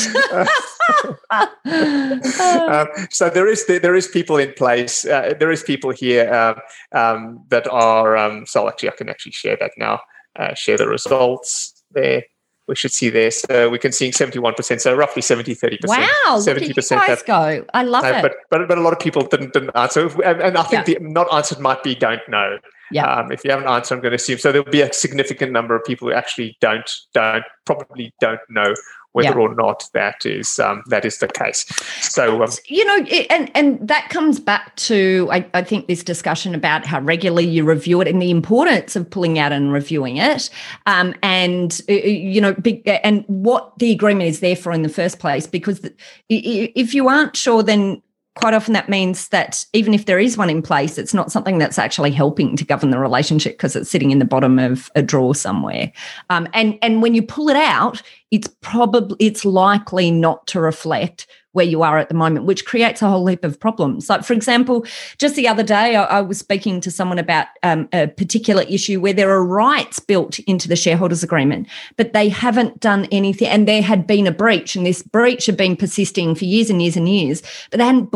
um, so there is there is people in place. Uh, there is people here um, um, that are. Um, so actually, I can actually share that now. Uh, share the results there we should see there. So we can see 71%, so roughly 70, 30%. Wow, 70% you guys go. I love uh, it. But, but, but a lot of people didn't, didn't answer. And, and I think yeah. the not answered might be don't know. Yeah. Um, if you haven't answered, I'm going to assume. So there'll be a significant number of people who actually don't, don't, probably don't know whether yeah. or not that is um, that is the case. So um, you know, and and that comes back to I, I, think this discussion about how regularly you review it and the importance of pulling out and reviewing it, um, and uh, uh, you know, big, and what the agreement is there for in the first place. Because if you aren't sure, then quite often that means that even if there is one in place, it's not something that's actually helping to govern the relationship because it's sitting in the bottom of a drawer somewhere. Um, and and when you pull it out, it's probably it's likely not to reflect where you are at the moment, which creates a whole heap of problems. Like, for example, just the other day, I, I was speaking to someone about um, a particular issue where there are rights built into the shareholders agreement, but they haven't done anything, and there had been a breach, and this breach had been persisting for years and years and years, but they hadn't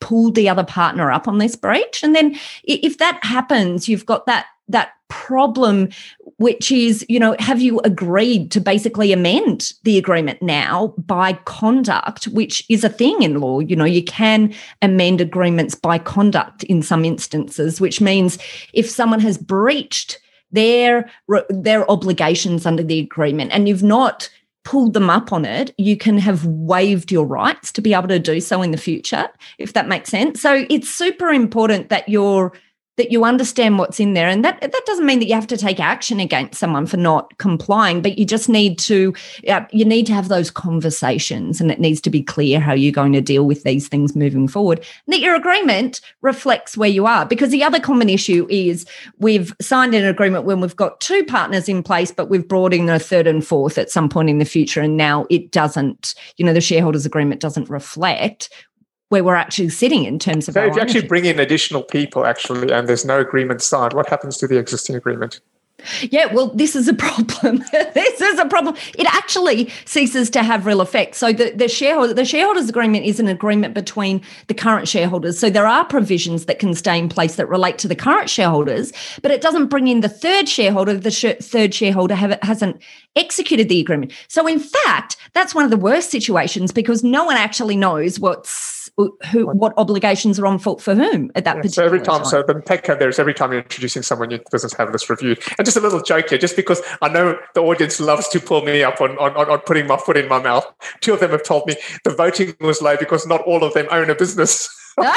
pulled the other partner up on this breach. And then if that happens, you've got that that problem which is you know have you agreed to basically amend the agreement now by conduct which is a thing in law you know you can amend agreements by conduct in some instances which means if someone has breached their their obligations under the agreement and you've not pulled them up on it, you can have waived your rights to be able to do so in the future, if that makes sense. So it's super important that you're that you understand what's in there. And that, that doesn't mean that you have to take action against someone for not complying, but you just need to, uh, you need to have those conversations and it needs to be clear how you're going to deal with these things moving forward. And that your agreement reflects where you are. Because the other common issue is we've signed an agreement when we've got two partners in place, but we've brought in a third and fourth at some point in the future. And now it doesn't, you know, the shareholders agreement doesn't reflect where we're actually sitting in terms of. So, if you actually bring in additional people, actually, and there's no agreement signed, what happens to the existing agreement? Yeah, well, this is a problem. this is a problem. It actually ceases to have real effect. So the, the shareholder the shareholders agreement is an agreement between the current shareholders. So there are provisions that can stay in place that relate to the current shareholders, but it doesn't bring in the third shareholder. The sh- third shareholder have, hasn't executed the agreement. So in fact, that's one of the worst situations because no one actually knows what's who what obligations are on foot for whom at that yeah, particular so every time, time. so the Petco there is every time you're introducing someone your business have this reviewed and just a little joke here just because i know the audience loves to pull me up on, on, on putting my foot in my mouth. Two of them have told me the voting was low because not all of them own a business. Well,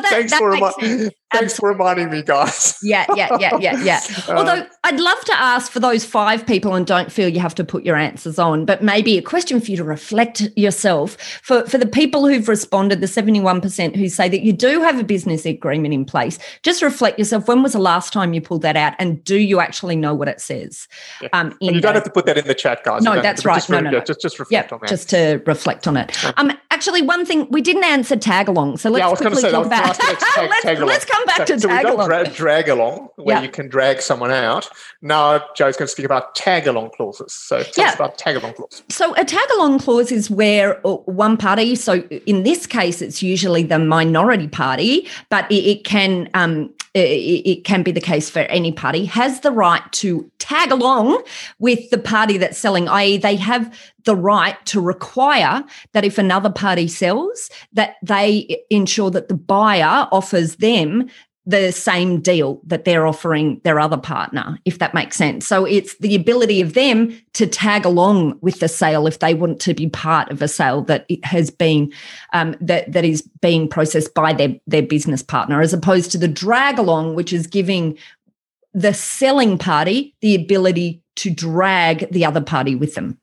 that, thanks, that for remi- thanks for reminding me, guys. yeah, yeah, yeah, yeah, yeah. Um, Although I'd love to ask for those five people, and don't feel you have to put your answers on, but maybe a question for you to reflect yourself for for the people who've responded, the seventy one percent who say that you do have a business agreement in place. Just reflect yourself. When was the last time you pulled that out, and do you actually know what it says? Yeah. Um, you don't have to put that in the chat, guys. No, that's right. Just, no, no, no. Just just reflect on that. Just to reflect on it. Um, actually, one thing we didn't answer tag along, so let's yeah, quickly say, talk about. let's, let's come back so, to so tag along. Dra- drag along, where yeah. you can drag someone out. Now Joe's going to speak about tag along clauses. So tell yeah. us about tag along clause. So a tag along clause is where uh, one party, so in this case, it's usually the minority party, but it, it can um, Uh, it can be the case for any party, has the right to tag along with the party that's selling, i.e., they have the right to require that if another party sells, that they ensure that the buyer offers them the same deal that they're offering their other partner, if that makes sense. So it's the ability of them to tag along with the sale if they want to be part of a sale that has been um, that that is being processed by their their business partner, as opposed to the drag along, which is giving the selling party the ability to drag the other party with them.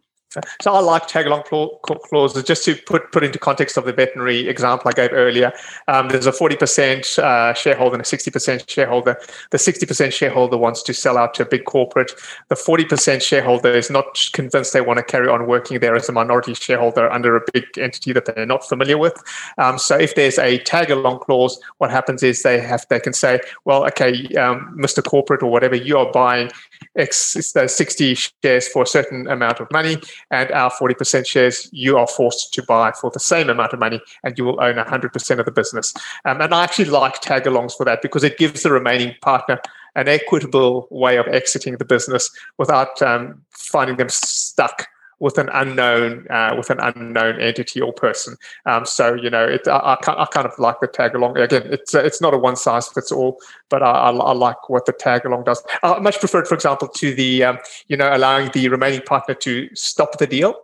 So I like tag along clauses just to put put into context of the veterinary example I gave earlier. Um, there's a 40% uh, shareholder and a 60% shareholder. The 60% shareholder wants to sell out to a big corporate. The 40% shareholder is not convinced they want to carry on working there as a minority shareholder under a big entity that they're not familiar with. Um, so if there's a tag along clause, what happens is they have they can say, well, okay, um, Mr. Corporate or whatever, you are buying X 60 shares for a certain amount of money and our 40% shares you are forced to buy for the same amount of money and you will own 100% of the business. Um, and I actually like tag alongs for that because it gives the remaining partner an equitable way of exiting the business without um, finding them stuck with an unknown uh, with an unknown entity or person. Um, so you know, it, I, I, kind of like the tag along. Again, it's it's not a one size fits all, but I, I, I, like what the tag along does. I much prefer, it, for example, to the um, you know allowing the remaining partner to stop the deal.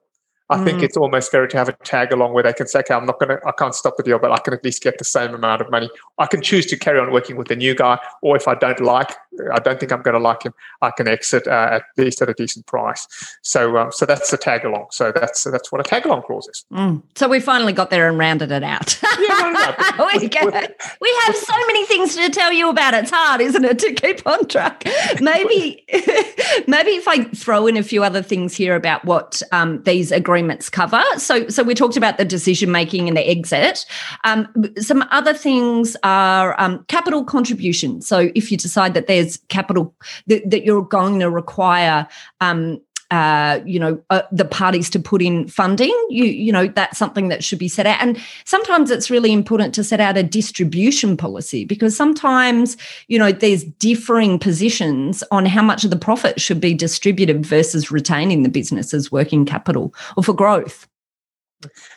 I mm. think it's almost better to have a tag along where they can say, okay, I'm not going to, I can't stop the deal, but I can at least get the same amount of money. I can choose to carry on working with the new guy, or if I don't like, I don't think I'm going to like him, I can exit uh, at least at a decent price. So, um, so that's the tag along. So that's that's what a tag along clause is. Mm. So we finally got there and rounded it out. yeah, no, no, we, with, with, we have so many things to tell you about. It's hard, isn't it, to keep on track? Maybe, maybe if I throw in a few other things here about what um, these agreements cover. So, so we talked about the decision making and the exit. Um, some other things are um, capital contribution. So, if you decide that there's capital that, that you're going to require um, uh, you know, uh, the parties to put in funding. You, you know, that's something that should be set out. And sometimes it's really important to set out a distribution policy because sometimes, you know, there's differing positions on how much of the profit should be distributed versus retaining the business as working capital or for growth.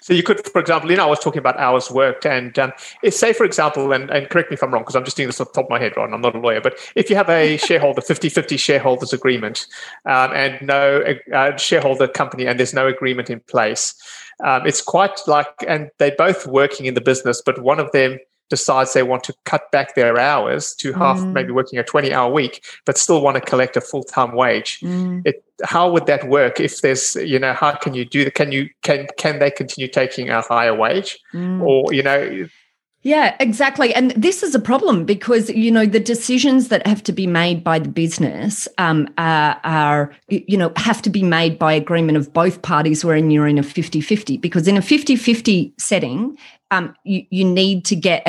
So you could, for example, you know, I was talking about hours worked, and um, if, say, for example, and, and correct me if I'm wrong, because I'm just doing this off the top of my head, right? I'm not a lawyer, but if you have a shareholder 50-50 shareholders agreement um, and no uh, shareholder company, and there's no agreement in place, um, it's quite like, and they're both working in the business, but one of them decides they want to cut back their hours to half, Mm. maybe working a 20 hour week, but still want to collect a full time wage. Mm. It, how would that work if there's, you know, how can you do that? Can you, can, can they continue taking a higher wage Mm. or, you know, Yeah, exactly. And this is a problem because, you know, the decisions that have to be made by the business um, are, are, you know, have to be made by agreement of both parties wherein you're in a 50 50. Because in a 50 50 setting, um, you, you need to get,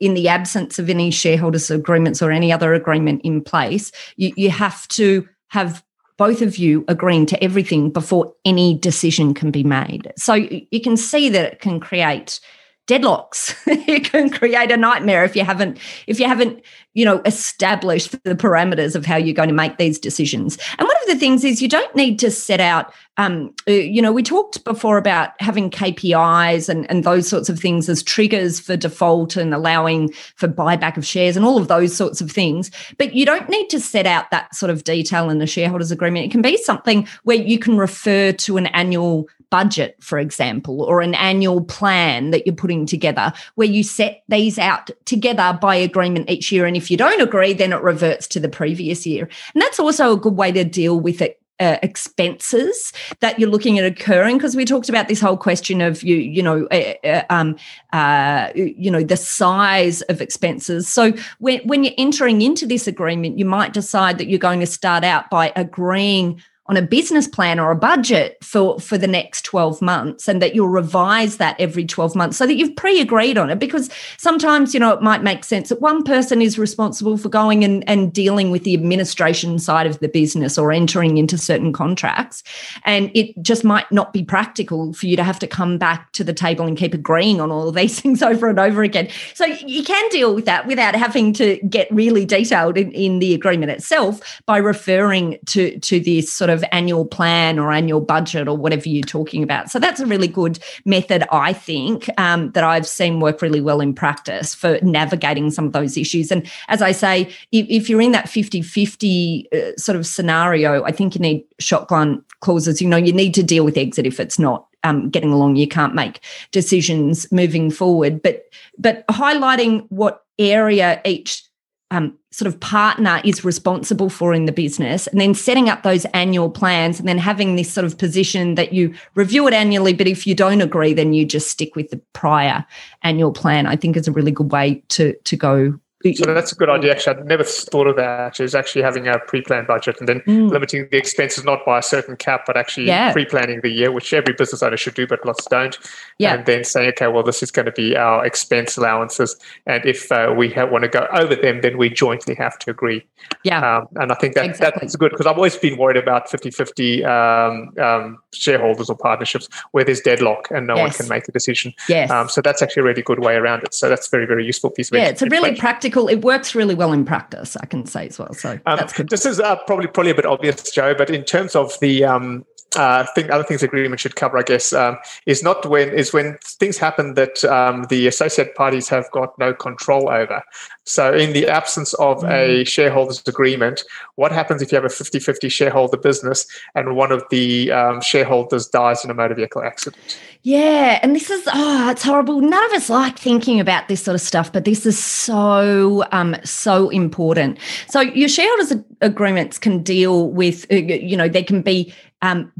in the absence of any shareholders' agreements or any other agreement in place, you, you have to have both of you agreeing to everything before any decision can be made. So you can see that it can create deadlocks it can create a nightmare if you haven't if you haven't you know establish the parameters of how you're going to make these decisions. And one of the things is you don't need to set out um, uh, you know we talked before about having kpis and, and those sorts of things as triggers for default and allowing for buyback of shares and all of those sorts of things. But you don't need to set out that sort of detail in the shareholders agreement. It can be something where you can refer to an annual budget, for example, or an annual plan that you're putting together where you set these out together by agreement each year. And if you don't agree, then it reverts to the previous year. And that's also a good way to deal with it. Uh, expenses that you're looking at occurring because we talked about this whole question of you you know uh, uh, um, uh, you know the size of expenses so when when you're entering into this agreement you might decide that you're going to start out by agreeing on a business plan or a budget for for the next 12 months and that you'll revise that every 12 months so that you've pre-agreed on it. Because sometimes you know it might make sense that one person is responsible for going and, and dealing with the administration side of the business or entering into certain contracts. And it just might not be practical for you to have to come back to the table and keep agreeing on all of these things over and over again. So you can deal with that without having to get really detailed in, in the agreement itself by referring to to this sort of of annual plan or annual budget or whatever you're talking about. So that's a really good method, I think, um, that I've seen work really well in practice for navigating some of those issues. And as I say, if, if you're in that 50 50 uh, sort of scenario, I think you need shotgun clauses. You know, you need to deal with exit if it's not um, getting along. You can't make decisions moving forward. But but highlighting what area each um, sort of partner is responsible for in the business, and then setting up those annual plans, and then having this sort of position that you review it annually. But if you don't agree, then you just stick with the prior annual plan. I think is a really good way to to go so that's a good idea. Actually, I'd never thought of that. Is actually having a pre-planned budget and then Mm. limiting the expenses not by a certain cap, but actually Yeah. pre-planning the year, which every business owner should do, but lots don't. Yeah. And then saying, okay, well, this is going to be our expense allowances, and if uh, we ha- want to go over them, then we jointly have to agree. Yeah. Um, and I think that Exactly. that's good because I've always been worried about 50-50 um, um, shareholders or partnerships where there's deadlock and no one can make a decision. Yes. Um, so that's actually a really good way around it. So that's very, very useful piece of yeah, it's a really information. Practical. It works really well in practice. I can say as well. So Um, that's good. This is uh, probably probably a bit obvious, Joe, but in terms of the um, uh, thing, other things the agreement should cover, I guess, um, is not when is when things happen that um, the associate parties have got no control over. So, in the absence of a shareholders agreement, what happens if you have a 50-50 shareholder business and one of the um, shareholders dies in a motor vehicle accident? Yeah, and this is oh, it's horrible. None of us like thinking about this sort of stuff, but this is so um so important. So your shareholders agreements can deal with uh, you know they can be um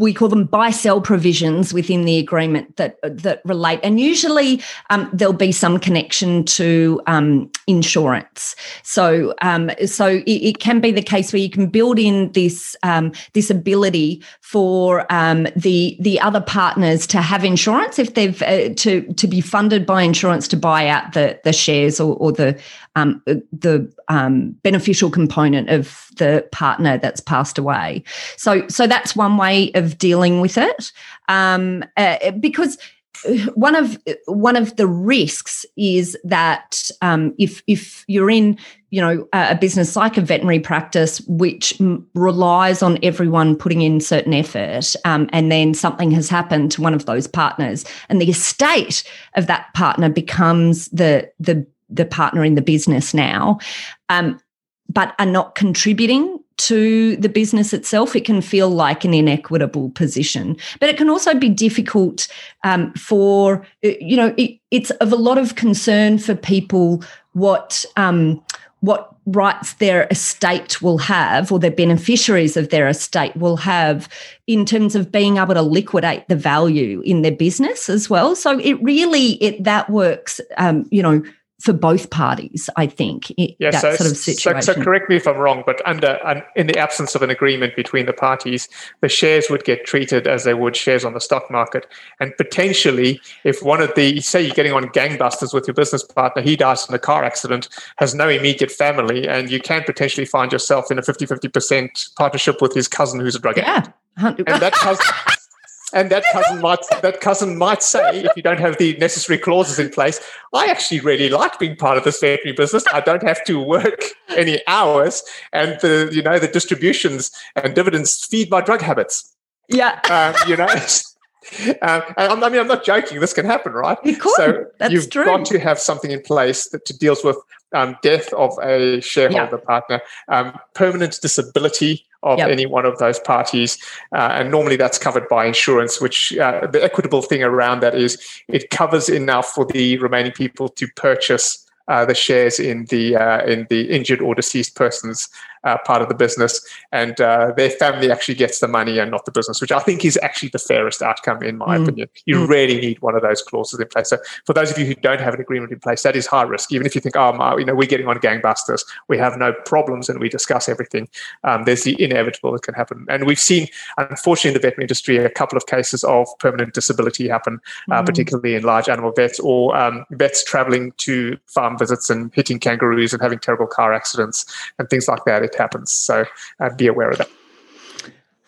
we call them buy sell provisions within the agreement that that relate. And usually um, there'll be some connection to um, insurance. So um, so it, it can be the case where you can build in this um, this ability for um, the the other partners to have insurance if they've uh, to to be funded by insurance to buy out the the shares or, or the um, the um, beneficial component of the partner that's passed away. So, so that's one way of dealing with it, um, uh, because one of one of the risks is that um, if if you're in you know a business like a veterinary practice which m- relies on everyone putting in certain effort um, and then something has happened to one of those partners and the estate of that partner becomes the the the partner in the business now um, but are not contributing to the business itself, it can feel like an inequitable position. But it can also be difficult um, for, you know, it, it's of a lot of concern for people what um, what rights their estate will have or their beneficiaries of their estate will have in terms of being able to liquidate the value in their business as well so it really it that works um, you know for both parties, I think. Yeah, that so, sort of situation. So, so, correct me if I'm wrong, but under in the absence of an agreement between the parties, the shares would get treated as they would shares on the stock market. And potentially, if one of the say you're getting on gangbusters with your business partner, he dies in a car accident, has no immediate family, and you can potentially find yourself in a 50-50% partnership with his cousin who's a drug addict. Yeah. And that cousin and that cousin might that cousin might say, if you don't have the necessary clauses in place, I actually really like being part of this veterinary business. I don't have to work any hours, and the you know the distributions and dividends feed my drug habits. Yeah, um, you know. Um, I mean, I'm not joking. This can happen, right? It could. So That's you've true. got to have something in place that to deals with um, death of a shareholder yeah. partner, um, permanent disability of yep. any one of those parties, uh, and normally that's covered by insurance. Which uh, the equitable thing around that is it covers enough for the remaining people to purchase uh, the shares in the uh, in the injured or deceased person's uh, part of the business, and uh, their family actually gets the money and not the business, which I think is actually the fairest outcome in my mm. opinion. You mm. really need one of those clauses in place. So for those of you who don't have an agreement in place, that is high risk. Even if you think, oh, my, you know, we're getting on gangbusters, we have no problems, and we discuss everything. Um, there's the inevitable that can happen, and we've seen, unfortunately, in the veterinary industry, a couple of cases of permanent disability happen, uh, mm. particularly in large animal vets or um, vets traveling to farm visits and hitting kangaroos and having terrible car accidents and things like that happens. So uh, be aware of that.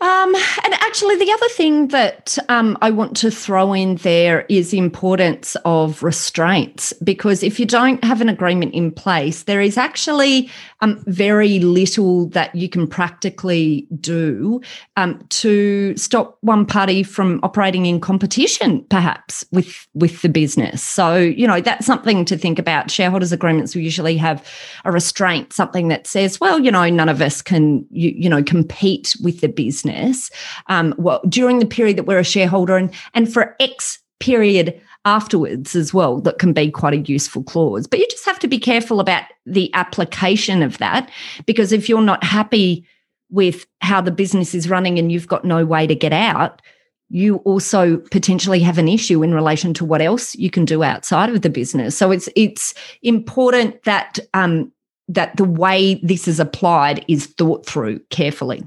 Um, and actually, the other thing that um, I want to throw in there is the importance of restraints because if you don't have an agreement in place, there is actually um, very little that you can practically do um, to stop one party from operating in competition, perhaps with with the business. So you know that's something to think about. Shareholders agreements we usually have a restraint, something that says, well, you know, none of us can you, you know compete with the business um, well during the period that we're a shareholder and and for X period afterwards as well that can be quite a useful clause. But you just have to be careful about the application of that because if you're not happy with how the business is running and you've got no way to get out, you also potentially have an issue in relation to what else you can do outside of the business. So it's it's important that um, that the way this is applied is thought through carefully.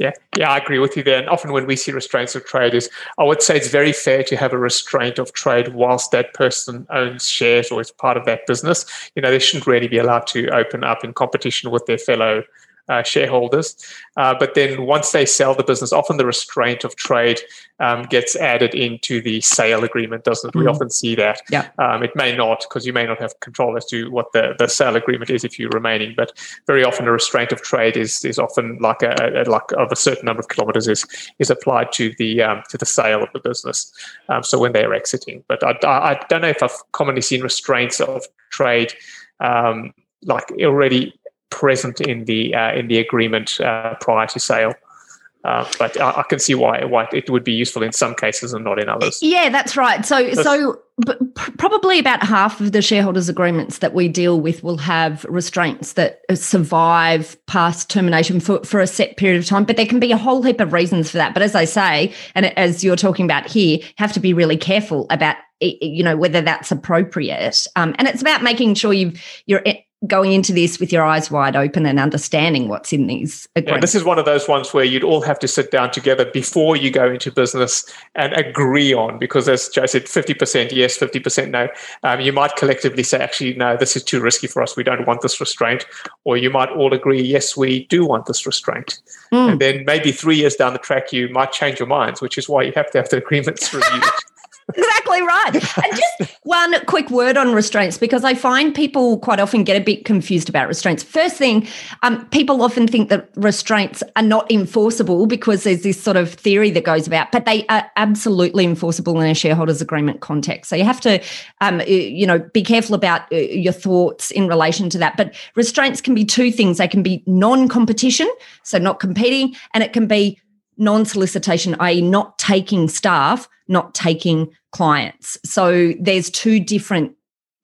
Yeah, yeah, I agree with you there. And often when we see restraints of trade, is I would say it's very fair to have a restraint of trade whilst that person owns shares or is part of that business. You know, they shouldn't really be allowed to open up in competition with their fellow uh, shareholders. Uh, but then once they sell the business, often the restraint of trade um, gets added into the sale agreement, doesn't it? Mm. We often see that. Yeah. Um, it may not, because you may not have control as to what the, the sale agreement is if you're remaining. But very often, a restraint of trade is is often like a, a like of a certain number of kilometres is is applied to the um, to the sale of the business. Um, so when they're exiting, but I, I don't know if I've commonly seen restraints of trade um, like already present in the uh, in the agreement uh, prior to sale. Uh, but I, I, can see why why it would be useful in some cases and not in others. Yeah, that's right. So so probably about half of the shareholders agreements that we deal with will have restraints that survive past termination for, for a set period of time but there can be a whole heap of reasons for that but as i say and as you're talking about here have to be really careful about you know whether that's appropriate um, and it's about making sure you've you're going into this with your eyes wide open and understanding what's in these agreements. Yeah, this is one of those ones where you'd all have to sit down together before you go into business and agree on, because as Joe said, 50% yes, 50% no. Um, you might collectively say, actually, no, this is too risky for us. We don't want this restraint. Or you might all agree, yes, we do want this restraint. Mm. And then maybe three years down the track, you might change your minds, which is why you have to have the agreements reviewed. Exactly right. And just one quick word on restraints, because I find people quite often get a bit confused about restraints. First thing, um, people often think that restraints are not enforceable because there's this sort of theory that goes about, but they are absolutely enforceable in a shareholders agreement context. So you have to, um, you know, be careful about uh, your thoughts in relation to that. But restraints can be two things. They can be non-competition, so not competing, and it can be non-solicitation, i.e., not taking staff, not taking clients. So there's two different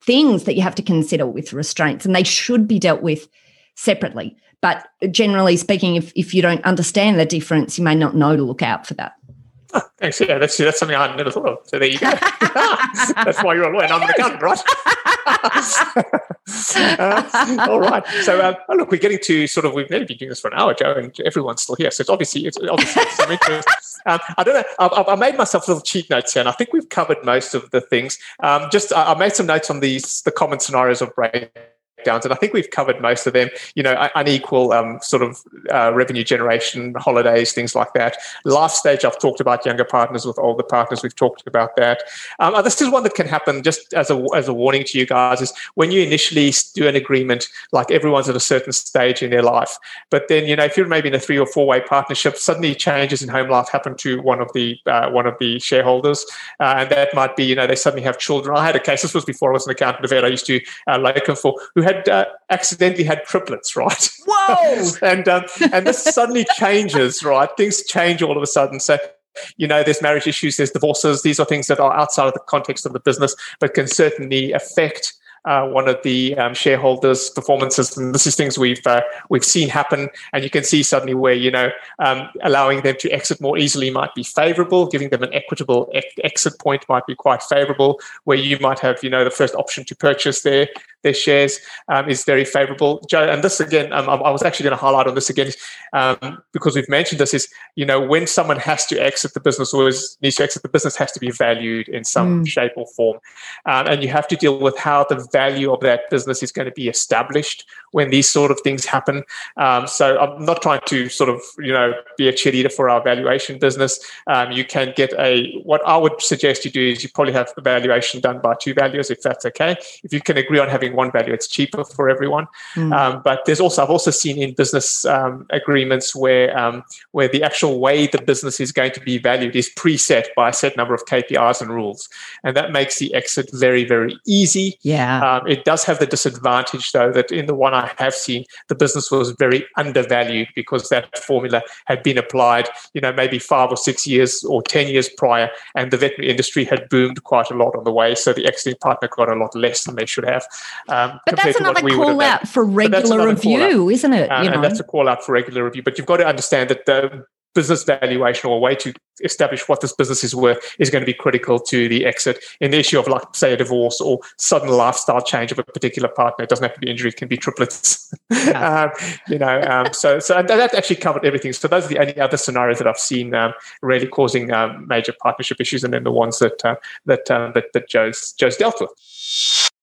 things that you have to consider with restraints, and they should be dealt with separately. But generally speaking, if, if you don't understand the difference, you may not know to look out for that. Thanks. Yeah, that's that's something I never thought of. So there you go. that's why you're a lawyer and I'm an accountant, right? uh, all right. So uh, oh, look, we're getting to sort of we've nearly been doing this for an hour, Joe, and everyone's still here. So it's obviously it's obviously some interest. Um, I don't know. I, I, made myself little cheat notes here, and I think we've covered most of the things. Um, just I, I made some notes on these the common scenarios of break and I think we've covered most of them. You know, unequal um, sort of uh, revenue generation, holidays, things like that. Last stage, I've talked about younger partners with older partners. We've talked about that. Um, uh, this is one that can happen. Just as a as a warning to you guys, is when you initially do an agreement, like everyone's at a certain stage in their life, but then you know if you're maybe in a three or four way partnership, suddenly changes in home life happen to one of the uh, one of the shareholders, uh, and that might be you know they suddenly have children. I had a case. This was before I was an accountant I used to uh, locum for who had had uh, accidentally had triplets, right? Whoa! and um, and this suddenly changes, right? Things change all of a sudden. So you know, there's marriage issues, there's divorces. These are things that are outside of the context of the business, but can certainly affect uh, one of the um, shareholders' performances, and this is things we've uh, we've seen happen. And you can see suddenly where you know um, allowing them to exit more easily might be favourable, giving them an equitable ex- exit point might be quite favourable. Where you might have you know the first option to purchase their their shares um, is very favourable. Joe, and this again, um, I was actually going to highlight on this again um, because we've mentioned this is you know when someone has to exit the business or is, needs to exit the business has to be valued in some mm. shape or form, um, and you have to deal with how the value of that business is going to be established when these sort of things happen. Um, so I'm not trying to sort of you know be a cheerleader for our valuation business. Um, you can get a what I would suggest you do is you probably have the valuation done by two valuers if that's okay. If you can agree on having one value, it's cheaper for everyone. Mm. Um, but there's also I've also seen in business um, agreements where um, where the actual way the business is going to be valued is preset by a set number of KPIs and rules, and that makes the exit very very easy. Yeah. Um, it does have the disadvantage, though, that in the one I have seen, the business was very undervalued because that formula had been applied, you know, maybe five or six years or 10 years prior, and the veterinary industry had boomed quite a lot on the way. So the exiting partner got a lot less than they should have. Um, but that's another call out for regular review, isn't it? Uh, you know? And that's a call out for regular review. But you've got to understand that the business valuation or a way to establish what this business is worth is going to be critical to the exit. In the issue of, like, say, a divorce or sudden lifestyle change of a particular partner, it doesn't have to be injury; it can be triplets. Yeah. um, you know, um, so so that actually covered everything. So those are the only other scenarios that I've seen um, really causing um, major partnership issues, and then the ones that uh, that, uh, that that Joe's Joe's dealt with.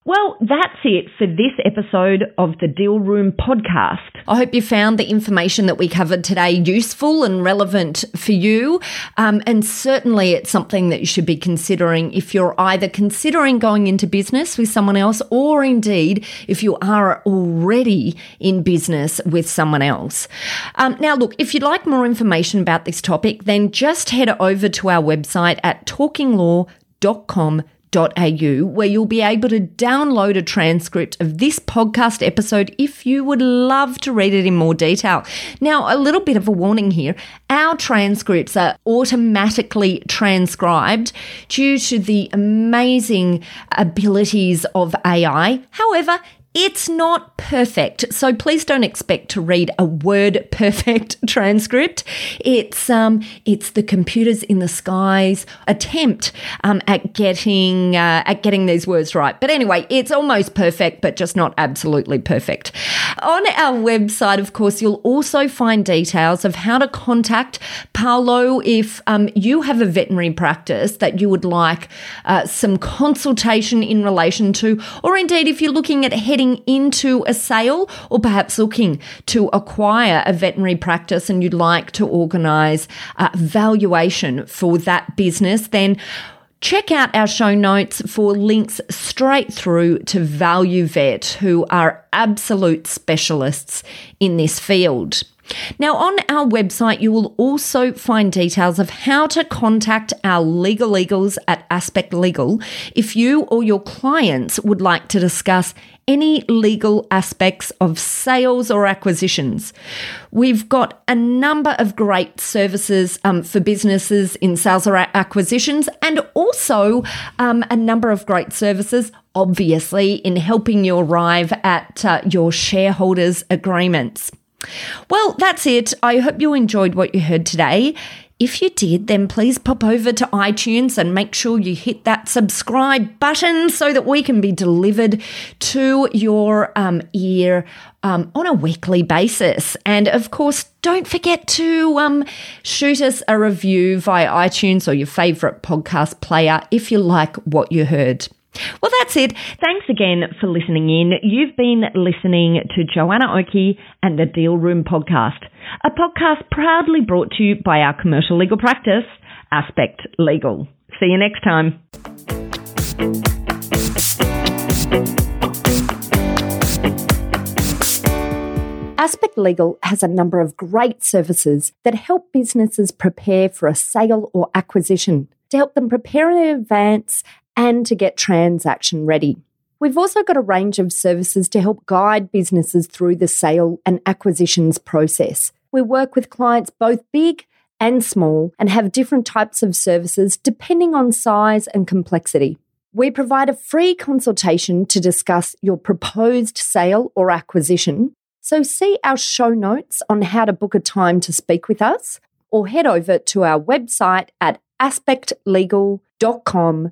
Well, that's it for this episode of the Deal Room podcast. I hope you found the information that we covered today useful and relevant for you. Um, and certainly it's something that you should be considering if you're either considering going into business with someone else or indeed if you are already in business with someone else. Um, now, look, if you'd like more information about this topic, then just head over to our website at talkinglaw.com au, where you'll be able to download a transcript of this podcast episode if you would love to read it in more detail. Now, a little bit of a warning here our transcripts are automatically transcribed due to the amazing abilities of AI. However, it's not perfect, so please don't expect to read a word perfect transcript. It's um, it's the computers in the skies attempt um, at getting uh, at getting these words right. But anyway, it's almost perfect, but just not absolutely perfect. On our website, of course, you'll also find details of how to contact Paolo if um, you have a veterinary practice that you would like uh, some consultation in relation to, or indeed if you're looking at heading heading into a sale or perhaps looking to acquire a veterinary practice and you'd like to organise a valuation for that business, then Check out our show notes for links straight through to ValueVet, who are absolute specialists in this field. Now, on our website, you will also find details of how to contact our legal legals at Aspect Legal if you or your clients would like to discuss any legal aspects of sales or acquisitions. We've got a number of great services um, for businesses in sales or acquisitions, and also um, a number of great services, obviously, in helping you arrive at uh, your shareholders' agreements. Well, that's it. I hope you enjoyed what you heard today. If you did, then please pop over to iTunes and make sure you hit that subscribe button so that we can be delivered to your um, ear um, on a weekly basis. And of course, don't forget to um, shoot us a review via iTunes or your favorite podcast player if you like what you heard. Well, that's it. Thanks again for listening in. You've been listening to Joanna Oakey and the Deal Room podcast, a podcast proudly brought to you by our commercial legal practice, Aspect Legal. See you next time. Aspect Legal has a number of great services that help businesses prepare for a sale or acquisition to help them prepare in advance and to get transaction ready. We've also got a range of services to help guide businesses through the sale and acquisitions process. We work with clients both big and small and have different types of services depending on size and complexity. We provide a free consultation to discuss your proposed sale or acquisition. So, see our show notes on how to book a time to speak with us, or head over to our website at aspectlegal.com